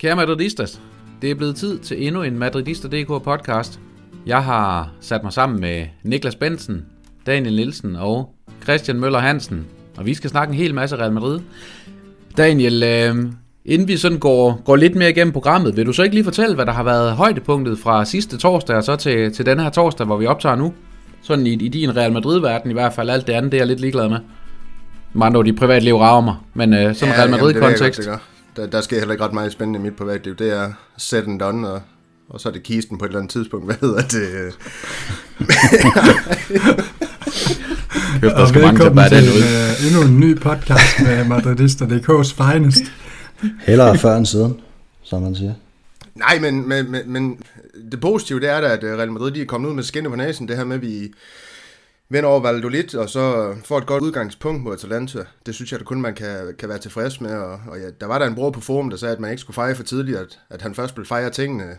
Kære Madridistas, det er blevet tid til endnu en Madridister.dk podcast. Jeg har sat mig sammen med Niklas Bensen, Daniel Nielsen og Christian Møller Hansen, og vi skal snakke en hel masse Real Madrid. Daniel, øh, inden vi sådan går, går lidt mere igennem programmet, vil du så ikke lige fortælle, hvad der har været højdepunktet fra sidste torsdag og så til, til denne her torsdag, hvor vi optager nu? Sådan i, i din Real Madrid-verden i hvert fald, alt det andet, det er jeg lidt ligeglad med. Mange af de private liv rager mig, men øh, sådan ja, Real Madrid-kontekst. Der, der sker heller ikke ret meget spændende i mit privatliv. Det er set and done, og, og så er det kisten på et eller andet tidspunkt. Hvad hedder det? Køb, der skal mange til bare den ud. Endnu en ny podcast med Madridista.dk's finest. Hellere før end siden, som man siger. Nej, men, men, men, men det positive, det er da, at øh, Real Madrid de er kommet ud med skinne på næsen. Det her med, at vi vinder over Valladolid, og så får et godt udgangspunkt mod Atalanta. Det synes jeg da kun, man kan, kan være tilfreds med. Og, og ja, der var der en bror på forum, der sagde, at man ikke skulle fejre for tidligt, at, at han først ville fejre tingene,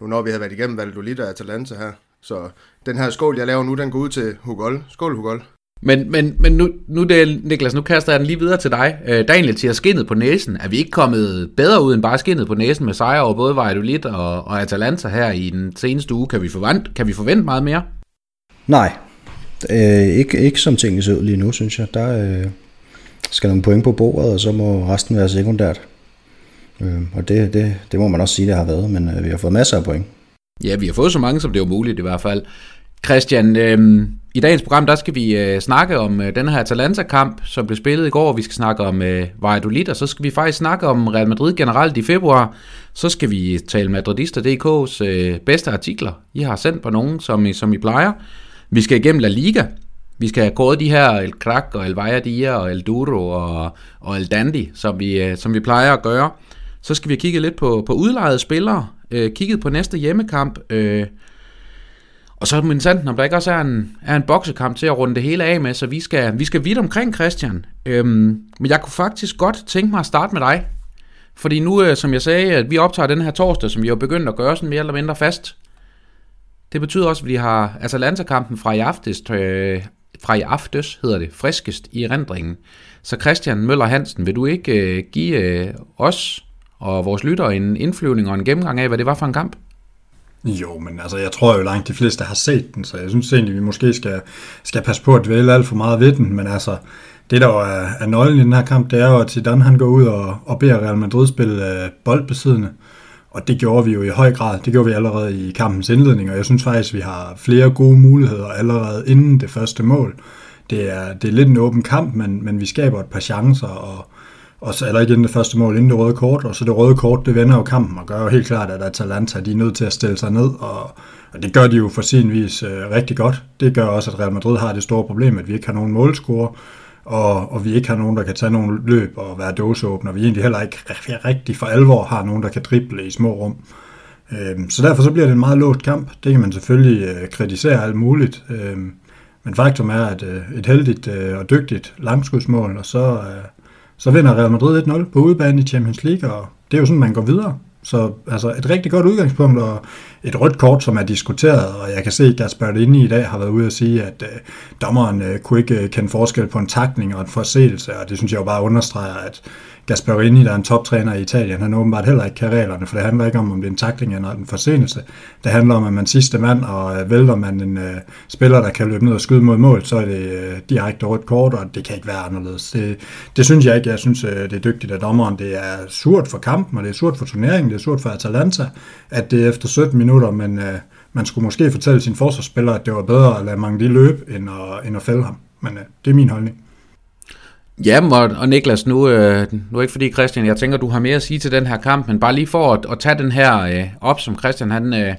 nu når vi har været igennem Valladolid og Atalanta her. Så den her skål, jeg laver nu, den går ud til Hugol. Skål, Hugol. Men, men, men nu, nu det, Niklas, nu kaster jeg den lige videre til dig. Øh, Daniel siger skinnet på næsen. Er vi ikke kommet bedre ud end bare skinnet på næsen med sejre over både Valladolid og, og Atalanta her i den seneste uge? Kan vi, forvente, kan vi forvente meget mere? Nej, øh, ikke, ikke som tingene ser ud lige nu, synes jeg. Der øh, skal nogle point på bordet, og så må resten være sekundært. Øh, og det, det, det må man også sige, det har været, men øh, vi har fået masser af point. Ja, vi har fået så mange, som det var muligt i hvert fald. Christian, øh, i dagens program, der skal vi øh, snakke om øh, den her Atalanta-kamp, som blev spillet i går. Vi skal snakke om øh, Valladolid, og så skal vi faktisk snakke om Real Madrid generelt i februar. Så skal vi tale Madridista.dk's øh, bedste artikler. I har sendt på nogen, som som I plejer. Vi skal igennem La Liga. Vi skal have gået de her El Crack og El Valladolid og El Duro og, og El Dandy, som vi, øh, som vi plejer at gøre. Så skal vi kigge lidt på, på udlejede spillere, øh, kigget på næste hjemmekamp, øh, og så er sandt, om der ikke også er en, er en boksekamp til at runde det hele af med, så vi skal, vi skal vidt omkring, Christian. Øhm, men jeg kunne faktisk godt tænke mig at starte med dig. Fordi nu, øh, som jeg sagde, at vi optager den her torsdag, som vi har begyndt at gøre sådan mere eller mindre fast. Det betyder også, at vi har altså landskampen fra i aftes, øh, fra i aftes hedder det, friskest i rendringen. Så Christian Møller Hansen, vil du ikke øh, give øh, os og vores lyttere en indflyvning og en gennemgang af, hvad det var for en kamp? Jo, men altså, jeg tror jo langt de fleste har set den, så jeg synes egentlig, vi måske skal, skal passe på at dvæle alt for meget ved den, men altså, det der er, er nøglen i den her kamp, det er jo, at Zidane han går ud og, og beder Real Madrid spille øh, boldbesiddende, og det gjorde vi jo i høj grad. Det gjorde vi allerede i kampens indledning, og jeg synes faktisk, vi har flere gode muligheder allerede inden det første mål. Det er, det er lidt en åben kamp, men, men vi skaber et par chancer, og, og så, eller ikke inden det første mål, inden det røde kort, og så det røde kort, det vender jo kampen, og gør jo helt klart, at Atalanta de er nødt til at stille sig ned, og, og det gør de jo for sin vis øh, rigtig godt. Det gør også, at Real Madrid har det store problem, at vi ikke har nogen målscorer, og, og vi ikke har nogen, der kan tage nogle løb og være dåseåbner, og vi egentlig heller ikke rigtig for alvor har nogen, der kan drible i små rum. Øhm, så derfor så bliver det en meget låst kamp. Det kan man selvfølgelig øh, kritisere alt muligt. Øhm, men faktum er, at øh, et heldigt øh, og dygtigt langskudsmål, og så, øh, så vinder Real Madrid 1-0 på udebane i Champions League, og det er jo sådan, man går videre. Så altså et rigtig godt udgangspunkt, og et rødt kort, som er diskuteret, og jeg kan se, at Gaspar inde i dag har været ude at sige, at øh, dommeren øh, kunne ikke øh, kende forskel på en takning og en forseelse, og det synes jeg jo bare understreger, at Gasperini, der er en toptræner i Italien, han åbenbart heller ikke kan reglerne, for det handler ikke om, om det er en takling eller en forseelse. Det handler om, at man sidste mand, og øh, vælter man en øh, spiller, der kan løbe ned og skyde mod mål, så er det øh, direkte rødt kort, og det kan ikke være anderledes. Det, det synes jeg ikke. Jeg synes, øh, det er dygtigt af dommeren. Det er surt for kampen, og det er surt for turneringen, det er surt for Atalanta, at det er efter 17 minutter, men øh, man skulle måske fortælle sin forsvarsspiller, at det var bedre at lade Mangdi løbe, end at, end at fælde ham. Men øh, det er min holdning. Ja, og, og Niklas, nu, øh, nu er ikke fordi Christian, jeg tænker, du har mere at sige til den her kamp, men bare lige for at, at tage den her øh, op, som Christian han, øh,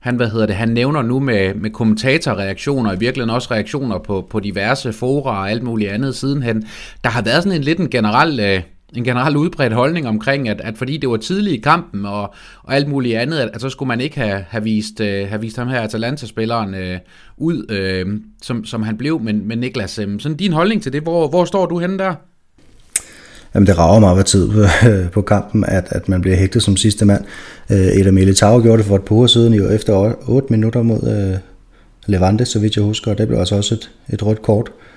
han, hvad hedder det, han nævner nu med, med kommentatorreaktioner, og i virkeligheden også reaktioner på, på diverse fora og alt muligt andet sidenhen. Der har været sådan en lidt en generel... Øh, en generelt udbredt holdning omkring, at, at fordi det var tidligt i kampen og, og alt muligt andet, at, at så skulle man ikke have, have, vist, øh, have vist ham her Atalanta-spilleren øh, ud, øh, som, som han blev. Men, men Niklas, øh, sådan din holdning til det, hvor, hvor står du henne der? Jamen det rager meget tid øh, på kampen, at, at man bliver hægtet som sidste mand. Øh, Eder Militao gjorde det for et par uger siden, jo efter 8 minutter mod, øh, Levante, så vidt jeg husker, og det blev altså også et, et rødt kort. Øh,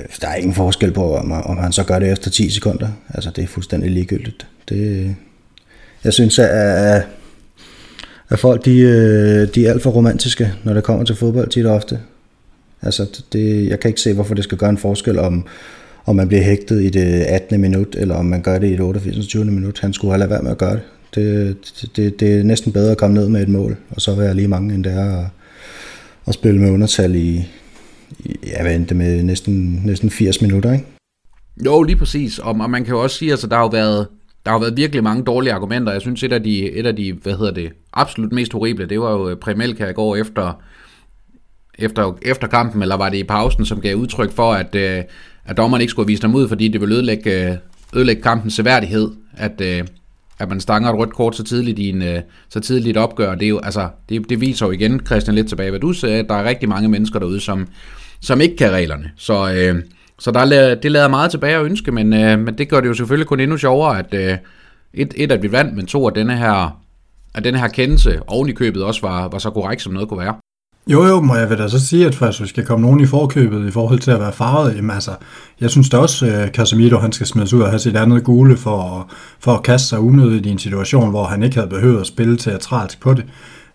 Øh, der er ingen forskel på, om, om han så gør det efter 10 sekunder. Altså, det er fuldstændig ligegyldigt. Det, jeg synes, at, at folk de, øh, de er alt for romantiske, når det kommer til fodbold tit og ofte. Altså, det, jeg kan ikke se, hvorfor det skal gøre en forskel, om, om man bliver hægtet i det 18. minut, eller om man gør det i det 28. minut. Han skulle have lade være med at gøre det. Det, det, det er næsten bedre at komme ned med et mål, og så være lige mange, end det er at, at spille med undertal i, i hvad endte med næsten, næsten 80 minutter, ikke? Jo, lige præcis. Og, og man kan jo også sige, at altså, der har jo været, der har været virkelig mange dårlige argumenter. Jeg synes, et af de, et af de hvad hedder det, absolut mest horrible, det var jo øh, Premelka i går efter, efter, efter kampen, eller var det i pausen, som gav udtryk for, at, øh, at dommeren ikke skulle vise dem ud, fordi det ville ødelægge, øh, ødelægge kampens seværdighed, at, at man stanger et rødt kort så tidligt i en, så tidligt opgør. Det, er jo, altså, det, det viser jo igen, Christian, lidt tilbage, hvad du sagde, at der er rigtig mange mennesker derude, som, som ikke kan reglerne. Så, øh, så der, det lader meget tilbage at ønske, men, øh, men det gør det jo selvfølgelig kun endnu sjovere, at øh, et, et, at vi vandt, men to, at denne her, at denne her kendelse oven i købet også var, var så korrekt, som noget kunne være. Jo, jo, må jeg vil da så sige, at hvis vi skal komme nogen i forkøbet i forhold til at være farvet, jamen altså, jeg synes da også, at Casemiro han skal smides ud og have sit andet gule for, for at kaste sig unødigt i en situation, hvor han ikke havde behøvet at spille teatralsk på det.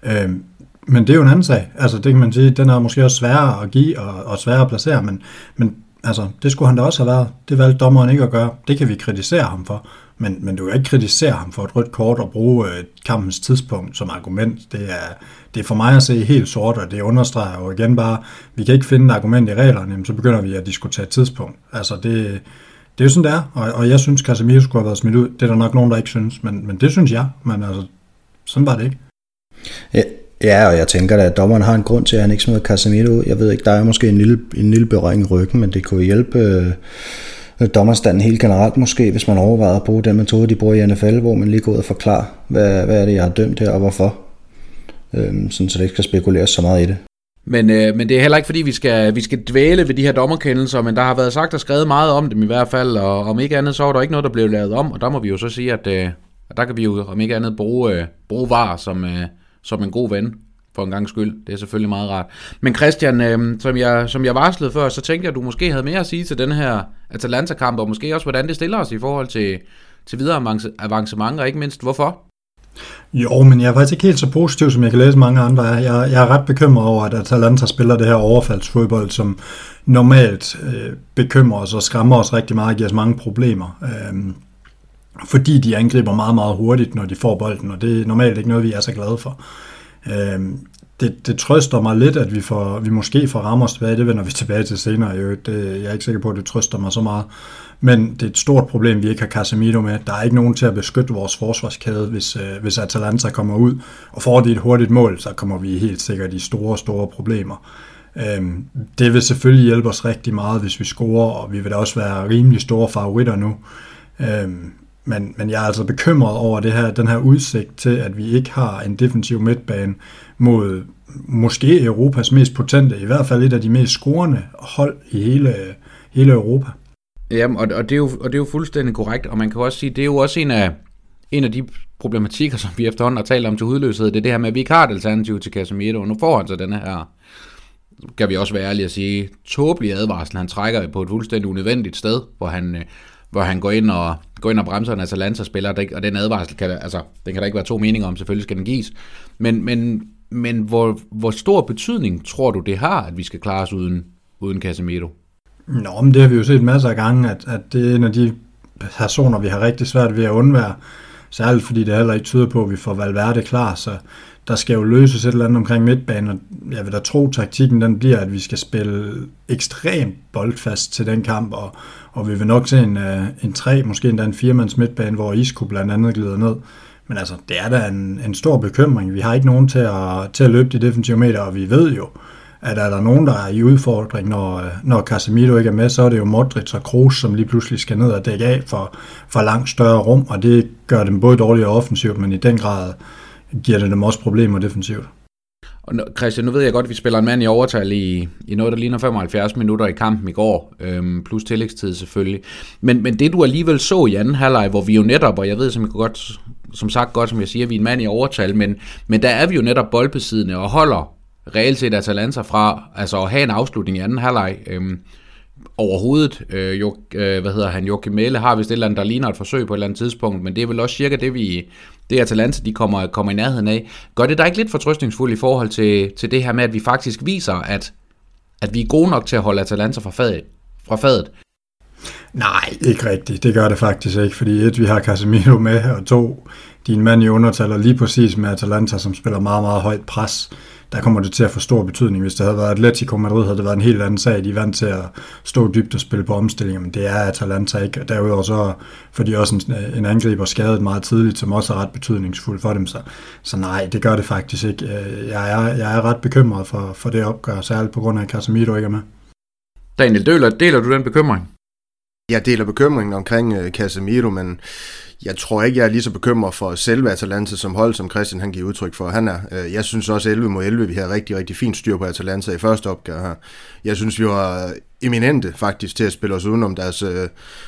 Øhm, men det er jo en anden sag. Altså, det kan man sige, den er måske også sværere at give og, og sværere at placere, men, men altså, det skulle han da også have været. Det valgte dommeren ikke at gøre. Det kan vi kritisere ham for. Men, men du kan ikke kritisere ham for et rødt kort og bruge øh, kampens tidspunkt som argument. Det er, det er for mig at se helt sort, og det understreger jo igen bare, vi kan ikke finde et argument i reglerne, så begynder vi at diskutere tidspunkt. Altså det, det er jo sådan, det er, og, og jeg synes, Casemiro skulle have været smidt ud. Det er der nok nogen, der ikke synes, men, men det synes jeg. Men altså, sådan var det ikke. Ja, ja, og jeg tænker da, at dommeren har en grund til, at han ikke smider Casemiro ud. Jeg ved ikke, der er måske en lille, en lille berøring i ryggen, men det kunne hjælpe øh, dommerstanden helt generelt måske, hvis man overvejer at bruge den metode, de bruger i NFL, hvor man lige går ud og forklarer, hvad, hvad er det, jeg har dømt her, og hvorfor øh, sådan, så det ikke skal spekuleres så meget i det. Men, øh, men det er heller ikke fordi, vi skal, vi skal dvæle ved de her dommerkendelser, men der har været sagt og skrevet meget om dem i hvert fald, og om ikke andet, så var der ikke noget, der blev lavet om, og der må vi jo så sige, at, øh, der kan vi jo om ikke andet bruge, øh, bruge var som, øh, som en god ven for en gang skyld. Det er selvfølgelig meget rart. Men Christian, øh, som, jeg, som jeg varslede før, så tænkte jeg, at du måske havde mere at sige til den her Atalanta-kamp, og måske også, hvordan det stiller os i forhold til, til videre avancement, og ikke mindst, hvorfor? Jo, men jeg er faktisk ikke helt så positiv, som jeg kan læse mange andre. Jeg, jeg er ret bekymret over, at Atalanta spiller det her overfaldsfodbold, som normalt øh, bekymrer os og skræmmer os rigtig meget og giver os mange problemer. Øh, fordi de angriber meget, meget hurtigt, når de får bolden, og det er normalt ikke noget, vi er så glade for. Øh, det, det trøster mig lidt, at vi, får, vi måske får rammer tilbage. Det vender vi tilbage til senere. Det, jeg er ikke sikker på, at det trøster mig så meget. Men det er et stort problem, vi ikke har Casemiro med. Der er ikke nogen til at beskytte vores forsvarskæde, hvis, øh, hvis Atalanta kommer ud. Og får de et hurtigt mål, så kommer vi helt sikkert i store, store problemer. Øhm, det vil selvfølgelig hjælpe os rigtig meget, hvis vi scorer, og vi vil da også være rimelig store favoritter nu. Øhm, men, men jeg er altså bekymret over det her, den her udsigt til, at vi ikke har en defensiv midtbane mod måske Europas mest potente, i hvert fald et af de mest scorende hold i hele, hele Europa. Jamen, og, og, det er jo, og det er jo fuldstændig korrekt, og man kan også sige, det er jo også en af, en af de problematikker, som vi efterhånden har talt om til hudløshed, det er det her med, at vi ikke har et alternativ til Casemiro, og nu får han så den her, kan vi også være ærlige at sige, tåbelige advarsel, han trækker på et fuldstændig unødvendigt sted, hvor han, øh, hvor han går ind og, går ind og bremser en Atalanta-spiller, og den advarsel kan, altså, den kan der ikke være to meninger om, selvfølgelig skal den gives, men, men, men hvor, hvor stor betydning tror du det har, at vi skal klare os uden, uden Casemiro? Nå, men det har vi jo set masser af gange, at, at det er en af de personer, vi har rigtig svært ved at undvære. Særligt fordi det heller ikke tyder på, at vi får Valverde klar, så der skal jo løses et eller andet omkring midtbanen, og jeg vil da tro, at taktikken den bliver, at vi skal spille ekstremt boldfast til den kamp, og, og vi vil nok se en, øh, en tre, måske endda en firemands midtbane, hvor Isco blandt andet glider ned. Men altså, det er da en, en stor bekymring. Vi har ikke nogen til at, til at løbe de defensive meter, og vi ved jo, at er der nogen, der er i udfordring, når, øh, når Casemiro ikke er med, så er det jo Modric og Kroos, som lige pludselig skal ned og dække af for, for langt større rum, og det gør dem både dårligere offensivt, men i den grad giver det dem også problemer defensivt. Og Christian, nu ved jeg godt, at vi spiller en mand i overtal i, i noget, der ligner 75 minutter i kampen i går, øhm, plus tillægstid selvfølgelig. Men, men det du alligevel så i anden halvleg, hvor vi jo netop, og jeg ved som, jeg godt, som sagt godt, som jeg siger, vi er en mand i overtal, men, men der er vi jo netop boldbesiddende og holder reelt set Atalanta fra altså at have en afslutning i anden halvleg. Øhm, overhovedet. Øh, jo, øh, hvad hedder han? Joachim Mæle har vist et eller andet, der ligner et forsøg på et eller andet tidspunkt, men det er vel også cirka det, vi, det Atalanta, de kommer, kommer i nærheden af. Gør det dig ikke lidt fortrøstningsfuldt i forhold til, til det her med, at vi faktisk viser, at, at vi er gode nok til at holde Atalanta fra fadet? Fra fadet? Nej, ikke rigtigt. Det gør det faktisk ikke, fordi et, vi har Casemiro med, og to, din mand i undertaler lige præcis med Atalanta, som spiller meget, meget højt pres der kommer det til at få stor betydning. Hvis det havde været Atletico Madrid, havde det været en helt anden sag. De er vant til at stå dybt og spille på omstillinger, men det er Atalanta ikke. Derudover så får de også en, en angriber skadet meget tidligt, som også er ret betydningsfuld for dem. Så, så nej, det gør det faktisk ikke. Øh, jeg er, jeg er ret bekymret for, for det opgør, særligt på grund af, at Casemiro ikke er med. Daniel, Døler, deler du den bekymring? Jeg deler bekymringen omkring øh, Casemiro, men jeg tror ikke, jeg er lige så bekymret for selve Atalanta som hold, som Christian han giver udtryk for. Han er, øh, jeg synes også 11 mod 11, vi har rigtig, rigtig fint styr på Atalanta i første opgave her. Jeg synes, vi var øh, eminente faktisk til at spille os udenom deres øh,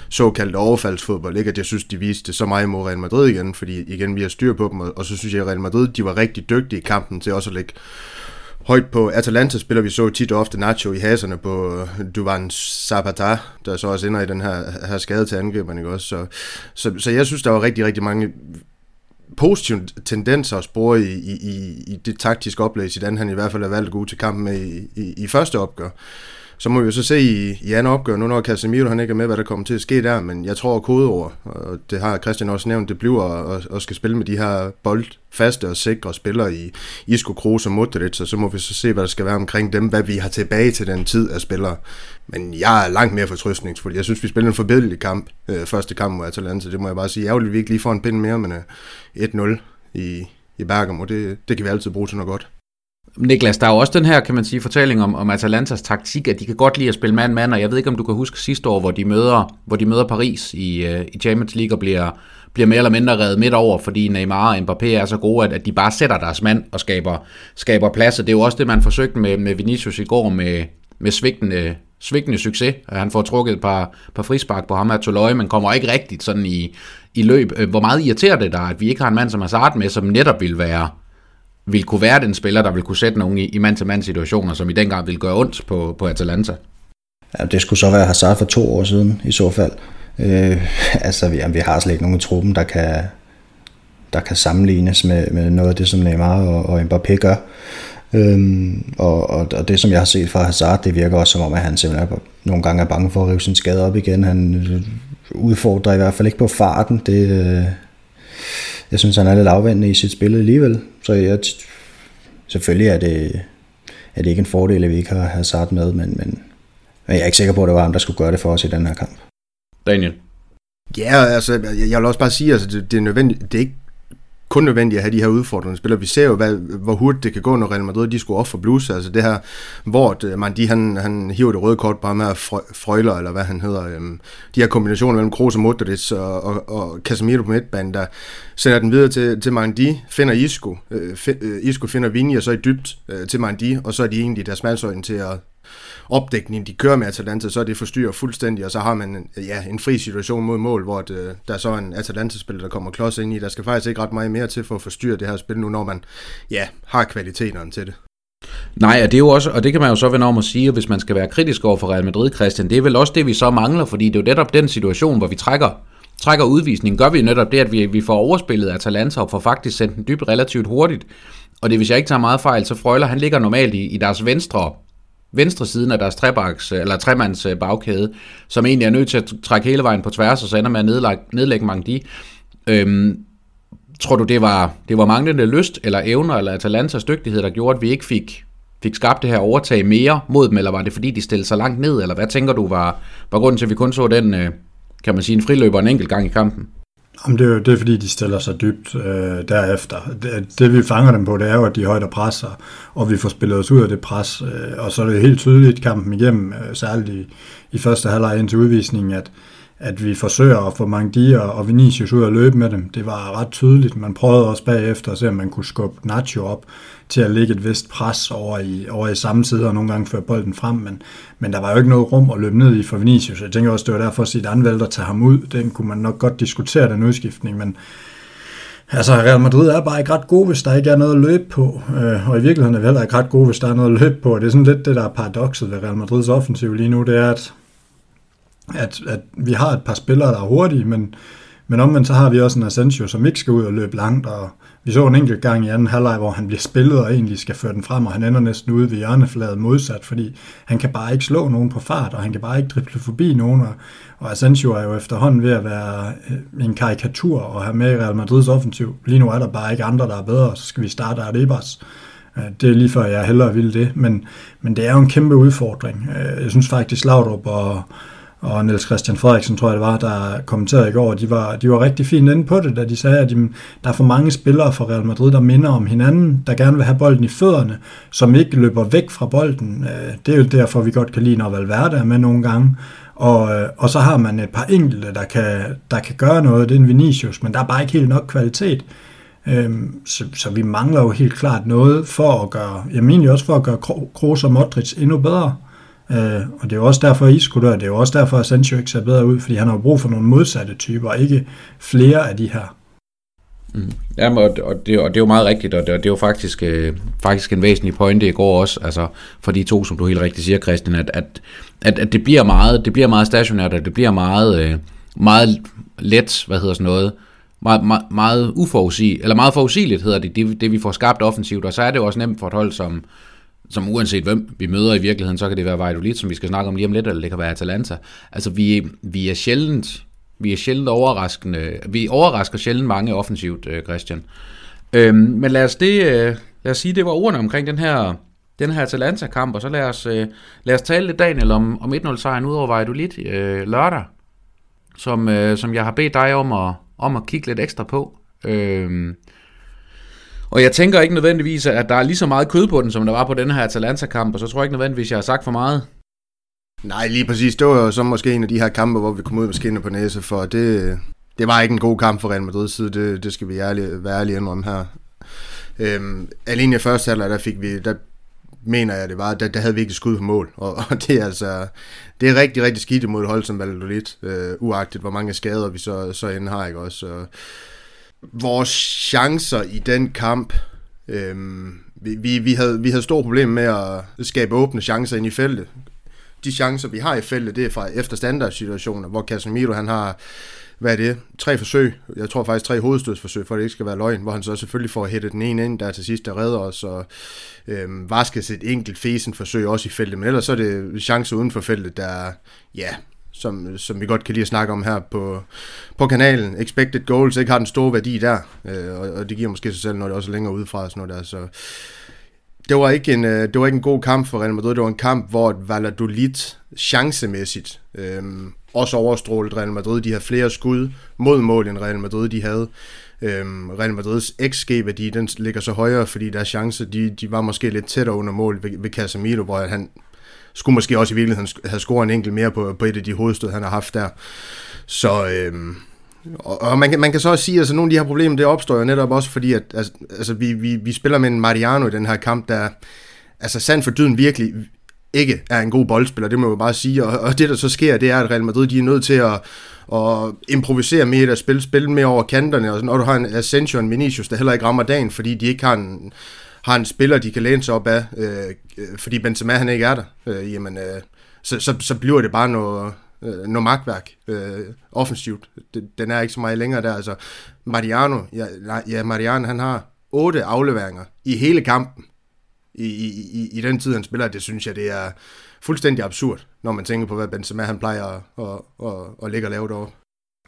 såkaldte overfaldsfodbold. Ikke at jeg synes, de viste så meget mod Real Madrid igen, fordi igen, vi har styr på dem, og, og så synes jeg, at Real Madrid, de var rigtig dygtige i kampen til også at lægge højt på Atalanta spiller vi så tit og ofte Nacho i haserne på øh, Duvan Zapata, der så også ender i den her, her skade til angriberne, ikke også? Så, så, så jeg synes, der var rigtig, rigtig mange positive tendenser at spore i, i, i, det taktiske oplæg, i den han i hvert fald er valgt at gå til kampen med i, i, i første opgør. Så må vi jo så se i, i anden opgør, nu når Casemiro han ikke er med, hvad der kommer til at ske der, men jeg tror at kodeord, og det har Christian også nævnt, det bliver at, at skal spille med de her boldfaste og sikre spillere i Isco, Kroos og Modric, og så må vi så se, hvad der skal være omkring dem, hvad vi har tilbage til den tid af spillere. Men jeg er langt mere fortrystningsfuld. Jeg synes, vi spillede en forbedrelig kamp, øh, første kamp mod Atalanta, det må jeg bare sige. Ærgerligt, vi ikke lige får en pind mere, men øh, 1-0 i, i Bergamo, det, det kan vi altid bruge til noget godt. Niklas, der er jo også den her, kan man sige, fortælling om, om Atalantas taktik, at de kan godt lide at spille mand-mand, og jeg ved ikke, om du kan huske sidste år, hvor de møder, hvor de møder Paris i, øh, i Champions League og bliver, bliver mere eller mindre reddet midt over, fordi Neymar og Mbappé er så gode, at, at de bare sætter deres mand og skaber, skaber plads, og det er jo også det, man forsøgte med, med Vinicius i går med, med svigtende, svigtende succes. Han får trukket et par, par frispark på ham her Toløje, men kommer ikke rigtigt sådan i, i løb. Øh, hvor meget irriterer det dig, at vi ikke har en mand som Hazard med, som netop vil være vil kunne være den spiller, der vil kunne sætte nogen i, i mand-til-mand situationer, som i den grad vil gøre ondt på, på Atalanta. Ja, det skulle så være Hazard for to år siden i så fald. Øh, altså, vi, jamen, vi har slet ikke nogen i truppen, der kan, der kan sammenlignes med, med noget af det, som Neymar og, og Mbappé gør. Øhm, og, og, og det, som jeg har set fra Hazard, det virker også som om, at han simpelthen er, nogle gange er bange for at rive sin skade op igen. Han øh, udfordrer i hvert fald ikke på farten. Det, øh, jeg synes, han er lidt afvendende i sit spil alligevel. Så jeg, selvfølgelig er det, er det ikke en fordel, at vi ikke har Hazard med, men, men, men jeg er ikke sikker på, at det var ham, der skulle gøre det for os i den her kamp. Daniel? Ja, altså, jeg, jeg vil også bare sige, altså, det, det er nødvendigt, det er ikke kun nødvendigt at have de her udfordrende spillere. Vi ser jo, hvad, hvor hurtigt det kan gå, når Real Madrid de skulle op for blues. Altså det her, hvor øh, man, de, han, han hiver det røde kort bare med Frøjler, eller hvad han hedder. Øhm, de her kombinationer mellem Kroos og Modric og, og, og Casemiro på midtbanen, der sender den videre til, til Mandi, finder Isco. Øh, øh, Isco finder Vini, og så i dybt øh, til Mandi, og så er de egentlig deres mandsøjne til at opdækning, de kører med Atalanta, så er det forstyrret fuldstændig, og så har man ja, en fri situation mod mål, hvor det, øh, der er så en Atalanta-spiller, der kommer klods ind i. Der skal faktisk ikke ret meget mere til for at forstyrre det her spil nu, når man ja, har kvaliteterne til det. Nej, og det er jo også, og det kan man jo så vende om at sige, hvis man skal være kritisk over for Real Madrid, Christian, det er vel også det, vi så mangler, fordi det er jo netop den situation, hvor vi trækker, trækker udvisningen, gør vi netop det, at vi, vi får overspillet Atalanta og får faktisk sendt den dybt relativt hurtigt. Og det, hvis jeg ikke tager meget fejl, så Frøjler, han ligger normalt i, i deres venstre venstre siden af deres trebaks, øh, eller tremands øh, bagkæde, som egentlig er nødt til at trække hele vejen på tværs, og så ender med at nedlægge, nedlægge Mangdi. Øhm, tror du, det var, det var manglende lyst, eller evner, eller Atalantas dygtighed, der gjorde, at vi ikke fik, fik skabt det her overtag mere mod dem, eller var det fordi, de stillede sig langt ned, eller hvad tænker du var, var grunden til, at vi kun så den, øh, kan man sige, en friløber en enkelt gang i kampen? Jamen det, er, det er fordi, de stiller sig dybt øh, derefter. Det, det vi fanger dem på, det er jo, at de højder presser, og vi får spillet os ud af det pres. Øh, og så er det helt tydeligt kampen igennem, øh, særligt i, i første halvleg indtil udvisningen, at, at vi forsøger at få Mangdi og Vinicius ud at løbe med dem. Det var ret tydeligt. Man prøvede også bagefter at se, om man kunne skubbe Nacho op til at lægge et vist pres over i, over i samme side og nogle gange føre bolden frem, men, men der var jo ikke noget rum at løbe ned i for Vinicius. Jeg tænker også, det var derfor, at Zidane valgte at tage ham ud. Den kunne man nok godt diskutere, den udskiftning, men Altså, Real Madrid er bare ikke ret gode, hvis der ikke er noget at løbe på. Øh, og i virkeligheden er vi heller ikke ret gode, hvis der er noget at løbe på. Og det er sådan lidt det, der er paradokset ved Real Madrids offensiv lige nu, det er, at, at, at vi har et par spillere, der er hurtige, men, men omvendt så har vi også en Asensio, som ikke skal ud og løbe langt, og vi så en enkelt gang i anden halvleg, hvor han bliver spillet og egentlig skal føre den frem, og han ender næsten ude ved hjørnefladet modsat, fordi han kan bare ikke slå nogen på fart, og han kan bare ikke drible forbi nogen, og, og Asensio er jo efterhånden ved at være øh, en karikatur og have med i Real Madrids offensiv. Lige nu er der bare ikke andre, der er bedre, så skal vi starte Arribas. Øh, det er lige før, jeg hellere vil det, men, men det er jo en kæmpe udfordring. Øh, jeg synes faktisk, Laudrup og, og Niels Christian Frederiksen, tror jeg det var, der kommenterede i går, de var, de var rigtig fint inde på det, da de sagde, at de, der er for mange spillere fra Real Madrid, der minder om hinanden, der gerne vil have bolden i fødderne, som ikke løber væk fra bolden. Øh, det er jo derfor, vi godt kan lide, når Valverde er med nogle gange. Og, øh, og så har man et par enkelte, der kan, der kan gøre noget. Det er en Vinicius, men der er bare ikke helt nok kvalitet. Øhm, så, så vi mangler jo helt klart noget for at gøre, jeg mener også for at gøre Kroos og Modric endnu bedre. Øh, og det er jo også derfor, at Isco dør. Det er jo også derfor, at Sancho ikke ser bedre ud, fordi han har brug for nogle modsatte typer, ikke flere af de her. Mm. Ja, og, og, det, og det er jo meget rigtigt, og det, og det er jo faktisk, øh, faktisk en væsentlig pointe i går også, altså for de to, som du helt rigtigt siger, Christian, at, at, at, at det bliver meget, det bliver meget stationært, og det bliver meget, øh, meget let, hvad hedder sådan noget, meget, meget, meget uforudsigeligt, eller meget forudsigeligt hedder det, det, det vi får skabt offensivt, og så er det jo også nemt for et hold, som, som uanset hvem vi møder i virkeligheden, så kan det være Valladolid, som vi skal snakke om lige om lidt, eller det kan være Atalanta. Altså vi, vi er sjældent vi er sjældent overraskende. Vi overrasker sjældent mange offensivt, øh, Christian. Øhm, men lad os, det, øh, lad os sige, det var ordene omkring den her, den her Atalanta-kamp, og så lad os, øh, lad os tale lidt, Daniel, om, om 1-0-sejren ud over Valladolid øh, lørdag, som, øh, som jeg har bedt dig om at, om at kigge lidt ekstra på. Øhm, og jeg tænker ikke nødvendigvis, at der er lige så meget kød på den, som der var på den her Atalanta-kamp, og så tror jeg ikke nødvendigvis, at jeg har sagt for meget. Nej, lige præcis. Det var jo så måske en af de her kampe, hvor vi kom ud med skinner på næse, for det, det var ikke en god kamp for Real Madrid side, det, det skal vi ærlig, være ærlige indrømme her. Øhm, alene i første halvleg, der fik vi, der mener jeg det var, der, der havde vi ikke skud på mål, og, og det er altså, det er rigtig, rigtig skidt imod et hold som Valladolid, øh, uagtet hvor mange skader vi så, så end har, ikke også, og vores chancer i den kamp, øhm, vi, vi, vi, havde, vi havde store problemer med at skabe åbne chancer ind i feltet. De chancer, vi har i feltet, det er fra efter standardsituationer, hvor Casemiro han har, hvad er det, tre forsøg, jeg tror faktisk tre hovedstødsforsøg, for at det ikke skal være løgn, hvor han så selvfølgelig får hættet den ene ind, der til sidst der redder os, og øhm, Vaskes et enkelt fesen forsøg også i feltet, men ellers så er det chancer uden for feltet, der, ja, som, som vi godt kan lide at snakke om her på, på kanalen. Expected goals ikke har den store værdi der, øh, og, og det giver måske sig selv, når det også er længere udefra. Sådan noget der, så det var ikke en, øh, det var ikke en god kamp for Real Madrid. Det var en kamp, hvor Valladolid chancemæssigt øh, også overstrålede Real Madrid. De havde flere skud mod mål, end Real Madrid de havde. Øhm, Real Madrids XG-værdi, den ligger så højere, fordi deres chancer, de, de var måske lidt tættere under mål ved, ved Casemiro, hvor han skulle måske også i virkeligheden have scoret en enkelt mere på, på et af de hovedstød, han har haft der. Så øh, og, og man, kan, man kan så også sige, at altså, nogle af de her problemer, det opstår jo netop også fordi, at altså, altså, vi, vi, vi spiller med en Mariano i den her kamp, der altså sand for dyden virkelig ikke er en god boldspiller, det må man bare sige. Og, og det, der så sker, det er, at Real Madrid de er nødt til at, at improvisere mere, at spille, spille mere over kanterne. Og når du har en Asensio og en Vinicius, der heller ikke rammer dagen, fordi de ikke har en, har en spiller, de kan læne sig op af, øh, øh, fordi Benzema han ikke er der, øh, jamen, øh, så, så, så bliver det bare noget, øh, noget magtværk øh, offensivt. Den er ikke så meget længere der. Altså, Mariano, ja, ja, Mariano, han har otte afleveringer i hele kampen. I, i, i, i den tid, han spiller, det synes jeg, det er fuldstændig absurd, når man tænker på, hvad Benzema han plejer at, at, at, at ligge og lave derovre.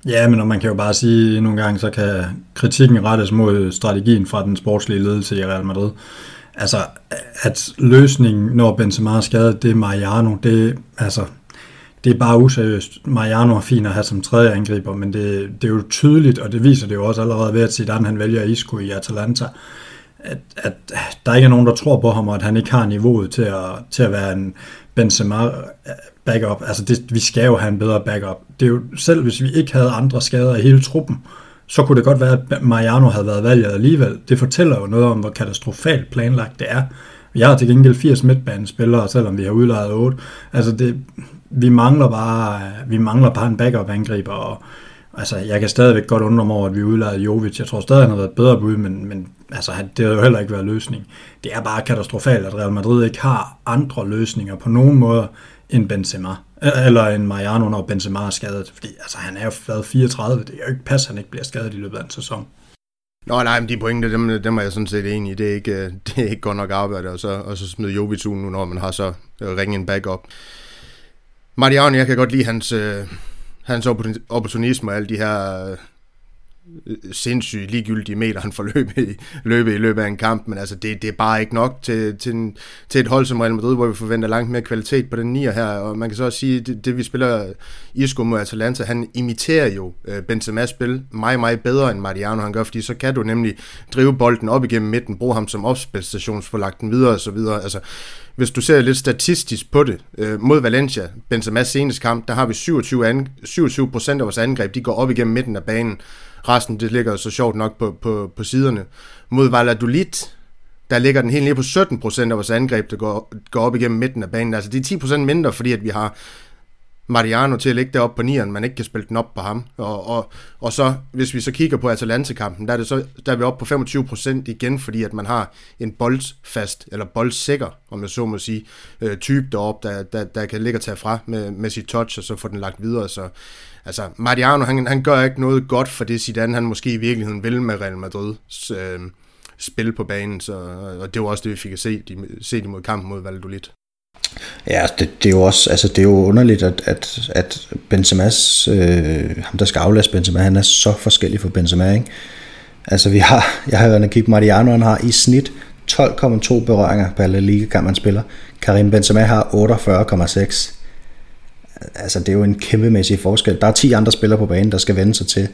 Ja, men man kan jo bare sige, nogle gange, så kan kritikken rettes mod strategien fra den sportslige ledelse i Real Madrid. Altså, at løsningen, når Benzema er skadet, det er Mariano. Det, altså, det er bare useriøst. Mariano er fin at have som tredje angriber, men det, det er jo tydeligt, og det viser det jo også allerede ved, at Zidane han vælger Isco i Atalanta, at, at der ikke er nogen, der tror på ham, og at han ikke har niveauet til at, til at være en Benzema backup. Altså, det, vi skal jo have en bedre backup. Det er jo, selv hvis vi ikke havde andre skader i hele truppen, så kunne det godt være, at Mariano havde været valget alligevel. Det fortæller jo noget om, hvor katastrofalt planlagt det er. Vi har til gengæld 80 midtbanespillere, selvom vi har udlejet 8. Altså det, vi mangler bare, vi mangler bare en backup angriber, og, Altså, jeg kan stadigvæk godt undre mig over, at vi udlejede Jovic. Jeg tror stadig, han har været bedre bud, men, men altså, det har jo heller ikke været løsning. Det er bare katastrofalt, at Real Madrid ikke har andre løsninger på nogen måde en Benzema. Øh, eller en Mariano, når Benzema er skadet. Fordi altså, han er jo været 34. Det er jo ikke pas, at han ikke bliver skadet i løbet af en sæson. Nå nej, men de pointe, dem, dem er jeg sådan set enig i. Det er ikke, øh, det er ikke godt nok arbejde, og så, og så smide Jovic ud nu, når man har så øh, ringe en backup. Mariano, jeg kan godt lide hans, øh, hans opportunisme og alle de her sindssygt ligegyldige meter, han får løbet i, løbet i løbet af en kamp, men altså det, det er bare ikke nok til, til, en, til et hold som Real Madrid, hvor vi forventer langt mere kvalitet på den nier her, og man kan så også sige, det, det vi spiller Isco mod Atalanta, han imiterer jo øh, Benzema's spil meget, meget bedre end Mariano han gør, fordi så kan du nemlig drive bolden op igennem midten, bruge ham som opspilstation, få lagt den videre og så videre, altså hvis du ser lidt statistisk på det, øh, mod Valencia, Benzema's seneste kamp, der har vi 27, an, 27 af vores angreb, de går op igennem midten af banen, Resten, det ligger så sjovt nok på, på, på siderne. Mod Valladolid, der ligger den helt nede på 17% af vores angreb, der går, går op igennem midten af banen. Altså det er 10% mindre, fordi at vi har Mariano til at ligge deroppe på nieren, man ikke kan spille den op på ham. Og, og, og så, hvis vi så kigger på Atalanta-kampen, der er, det så, der er vi oppe på 25% igen, fordi at man har en boldfast, eller boldsikker, om jeg så må sige, øh, type deroppe, der, der, der kan ligge og tage fra med, med sit touch, og så få den lagt videre. Så altså, Mariano, han, han gør ikke noget godt for det Zidane, han måske i virkeligheden vil med Real Madrid øh, spil på banen, så, og det var også det, vi fik at se, de, se imod kampen mod Valladolid. Ja, altså, det, det er jo også, altså det er jo underligt, at, at, at Benzema's, øh, ham der skal aflaste Benzema, han er så forskellig fra Benzema, ikke? Altså vi har, jeg har været kigge, Mariano han har i snit 12,2 berøringer per La Liga kamp man spiller. Karim Benzema har 48,6 altså det er jo en kæmpemæssig forskel. Der er 10 andre spillere på banen, der skal vende sig til,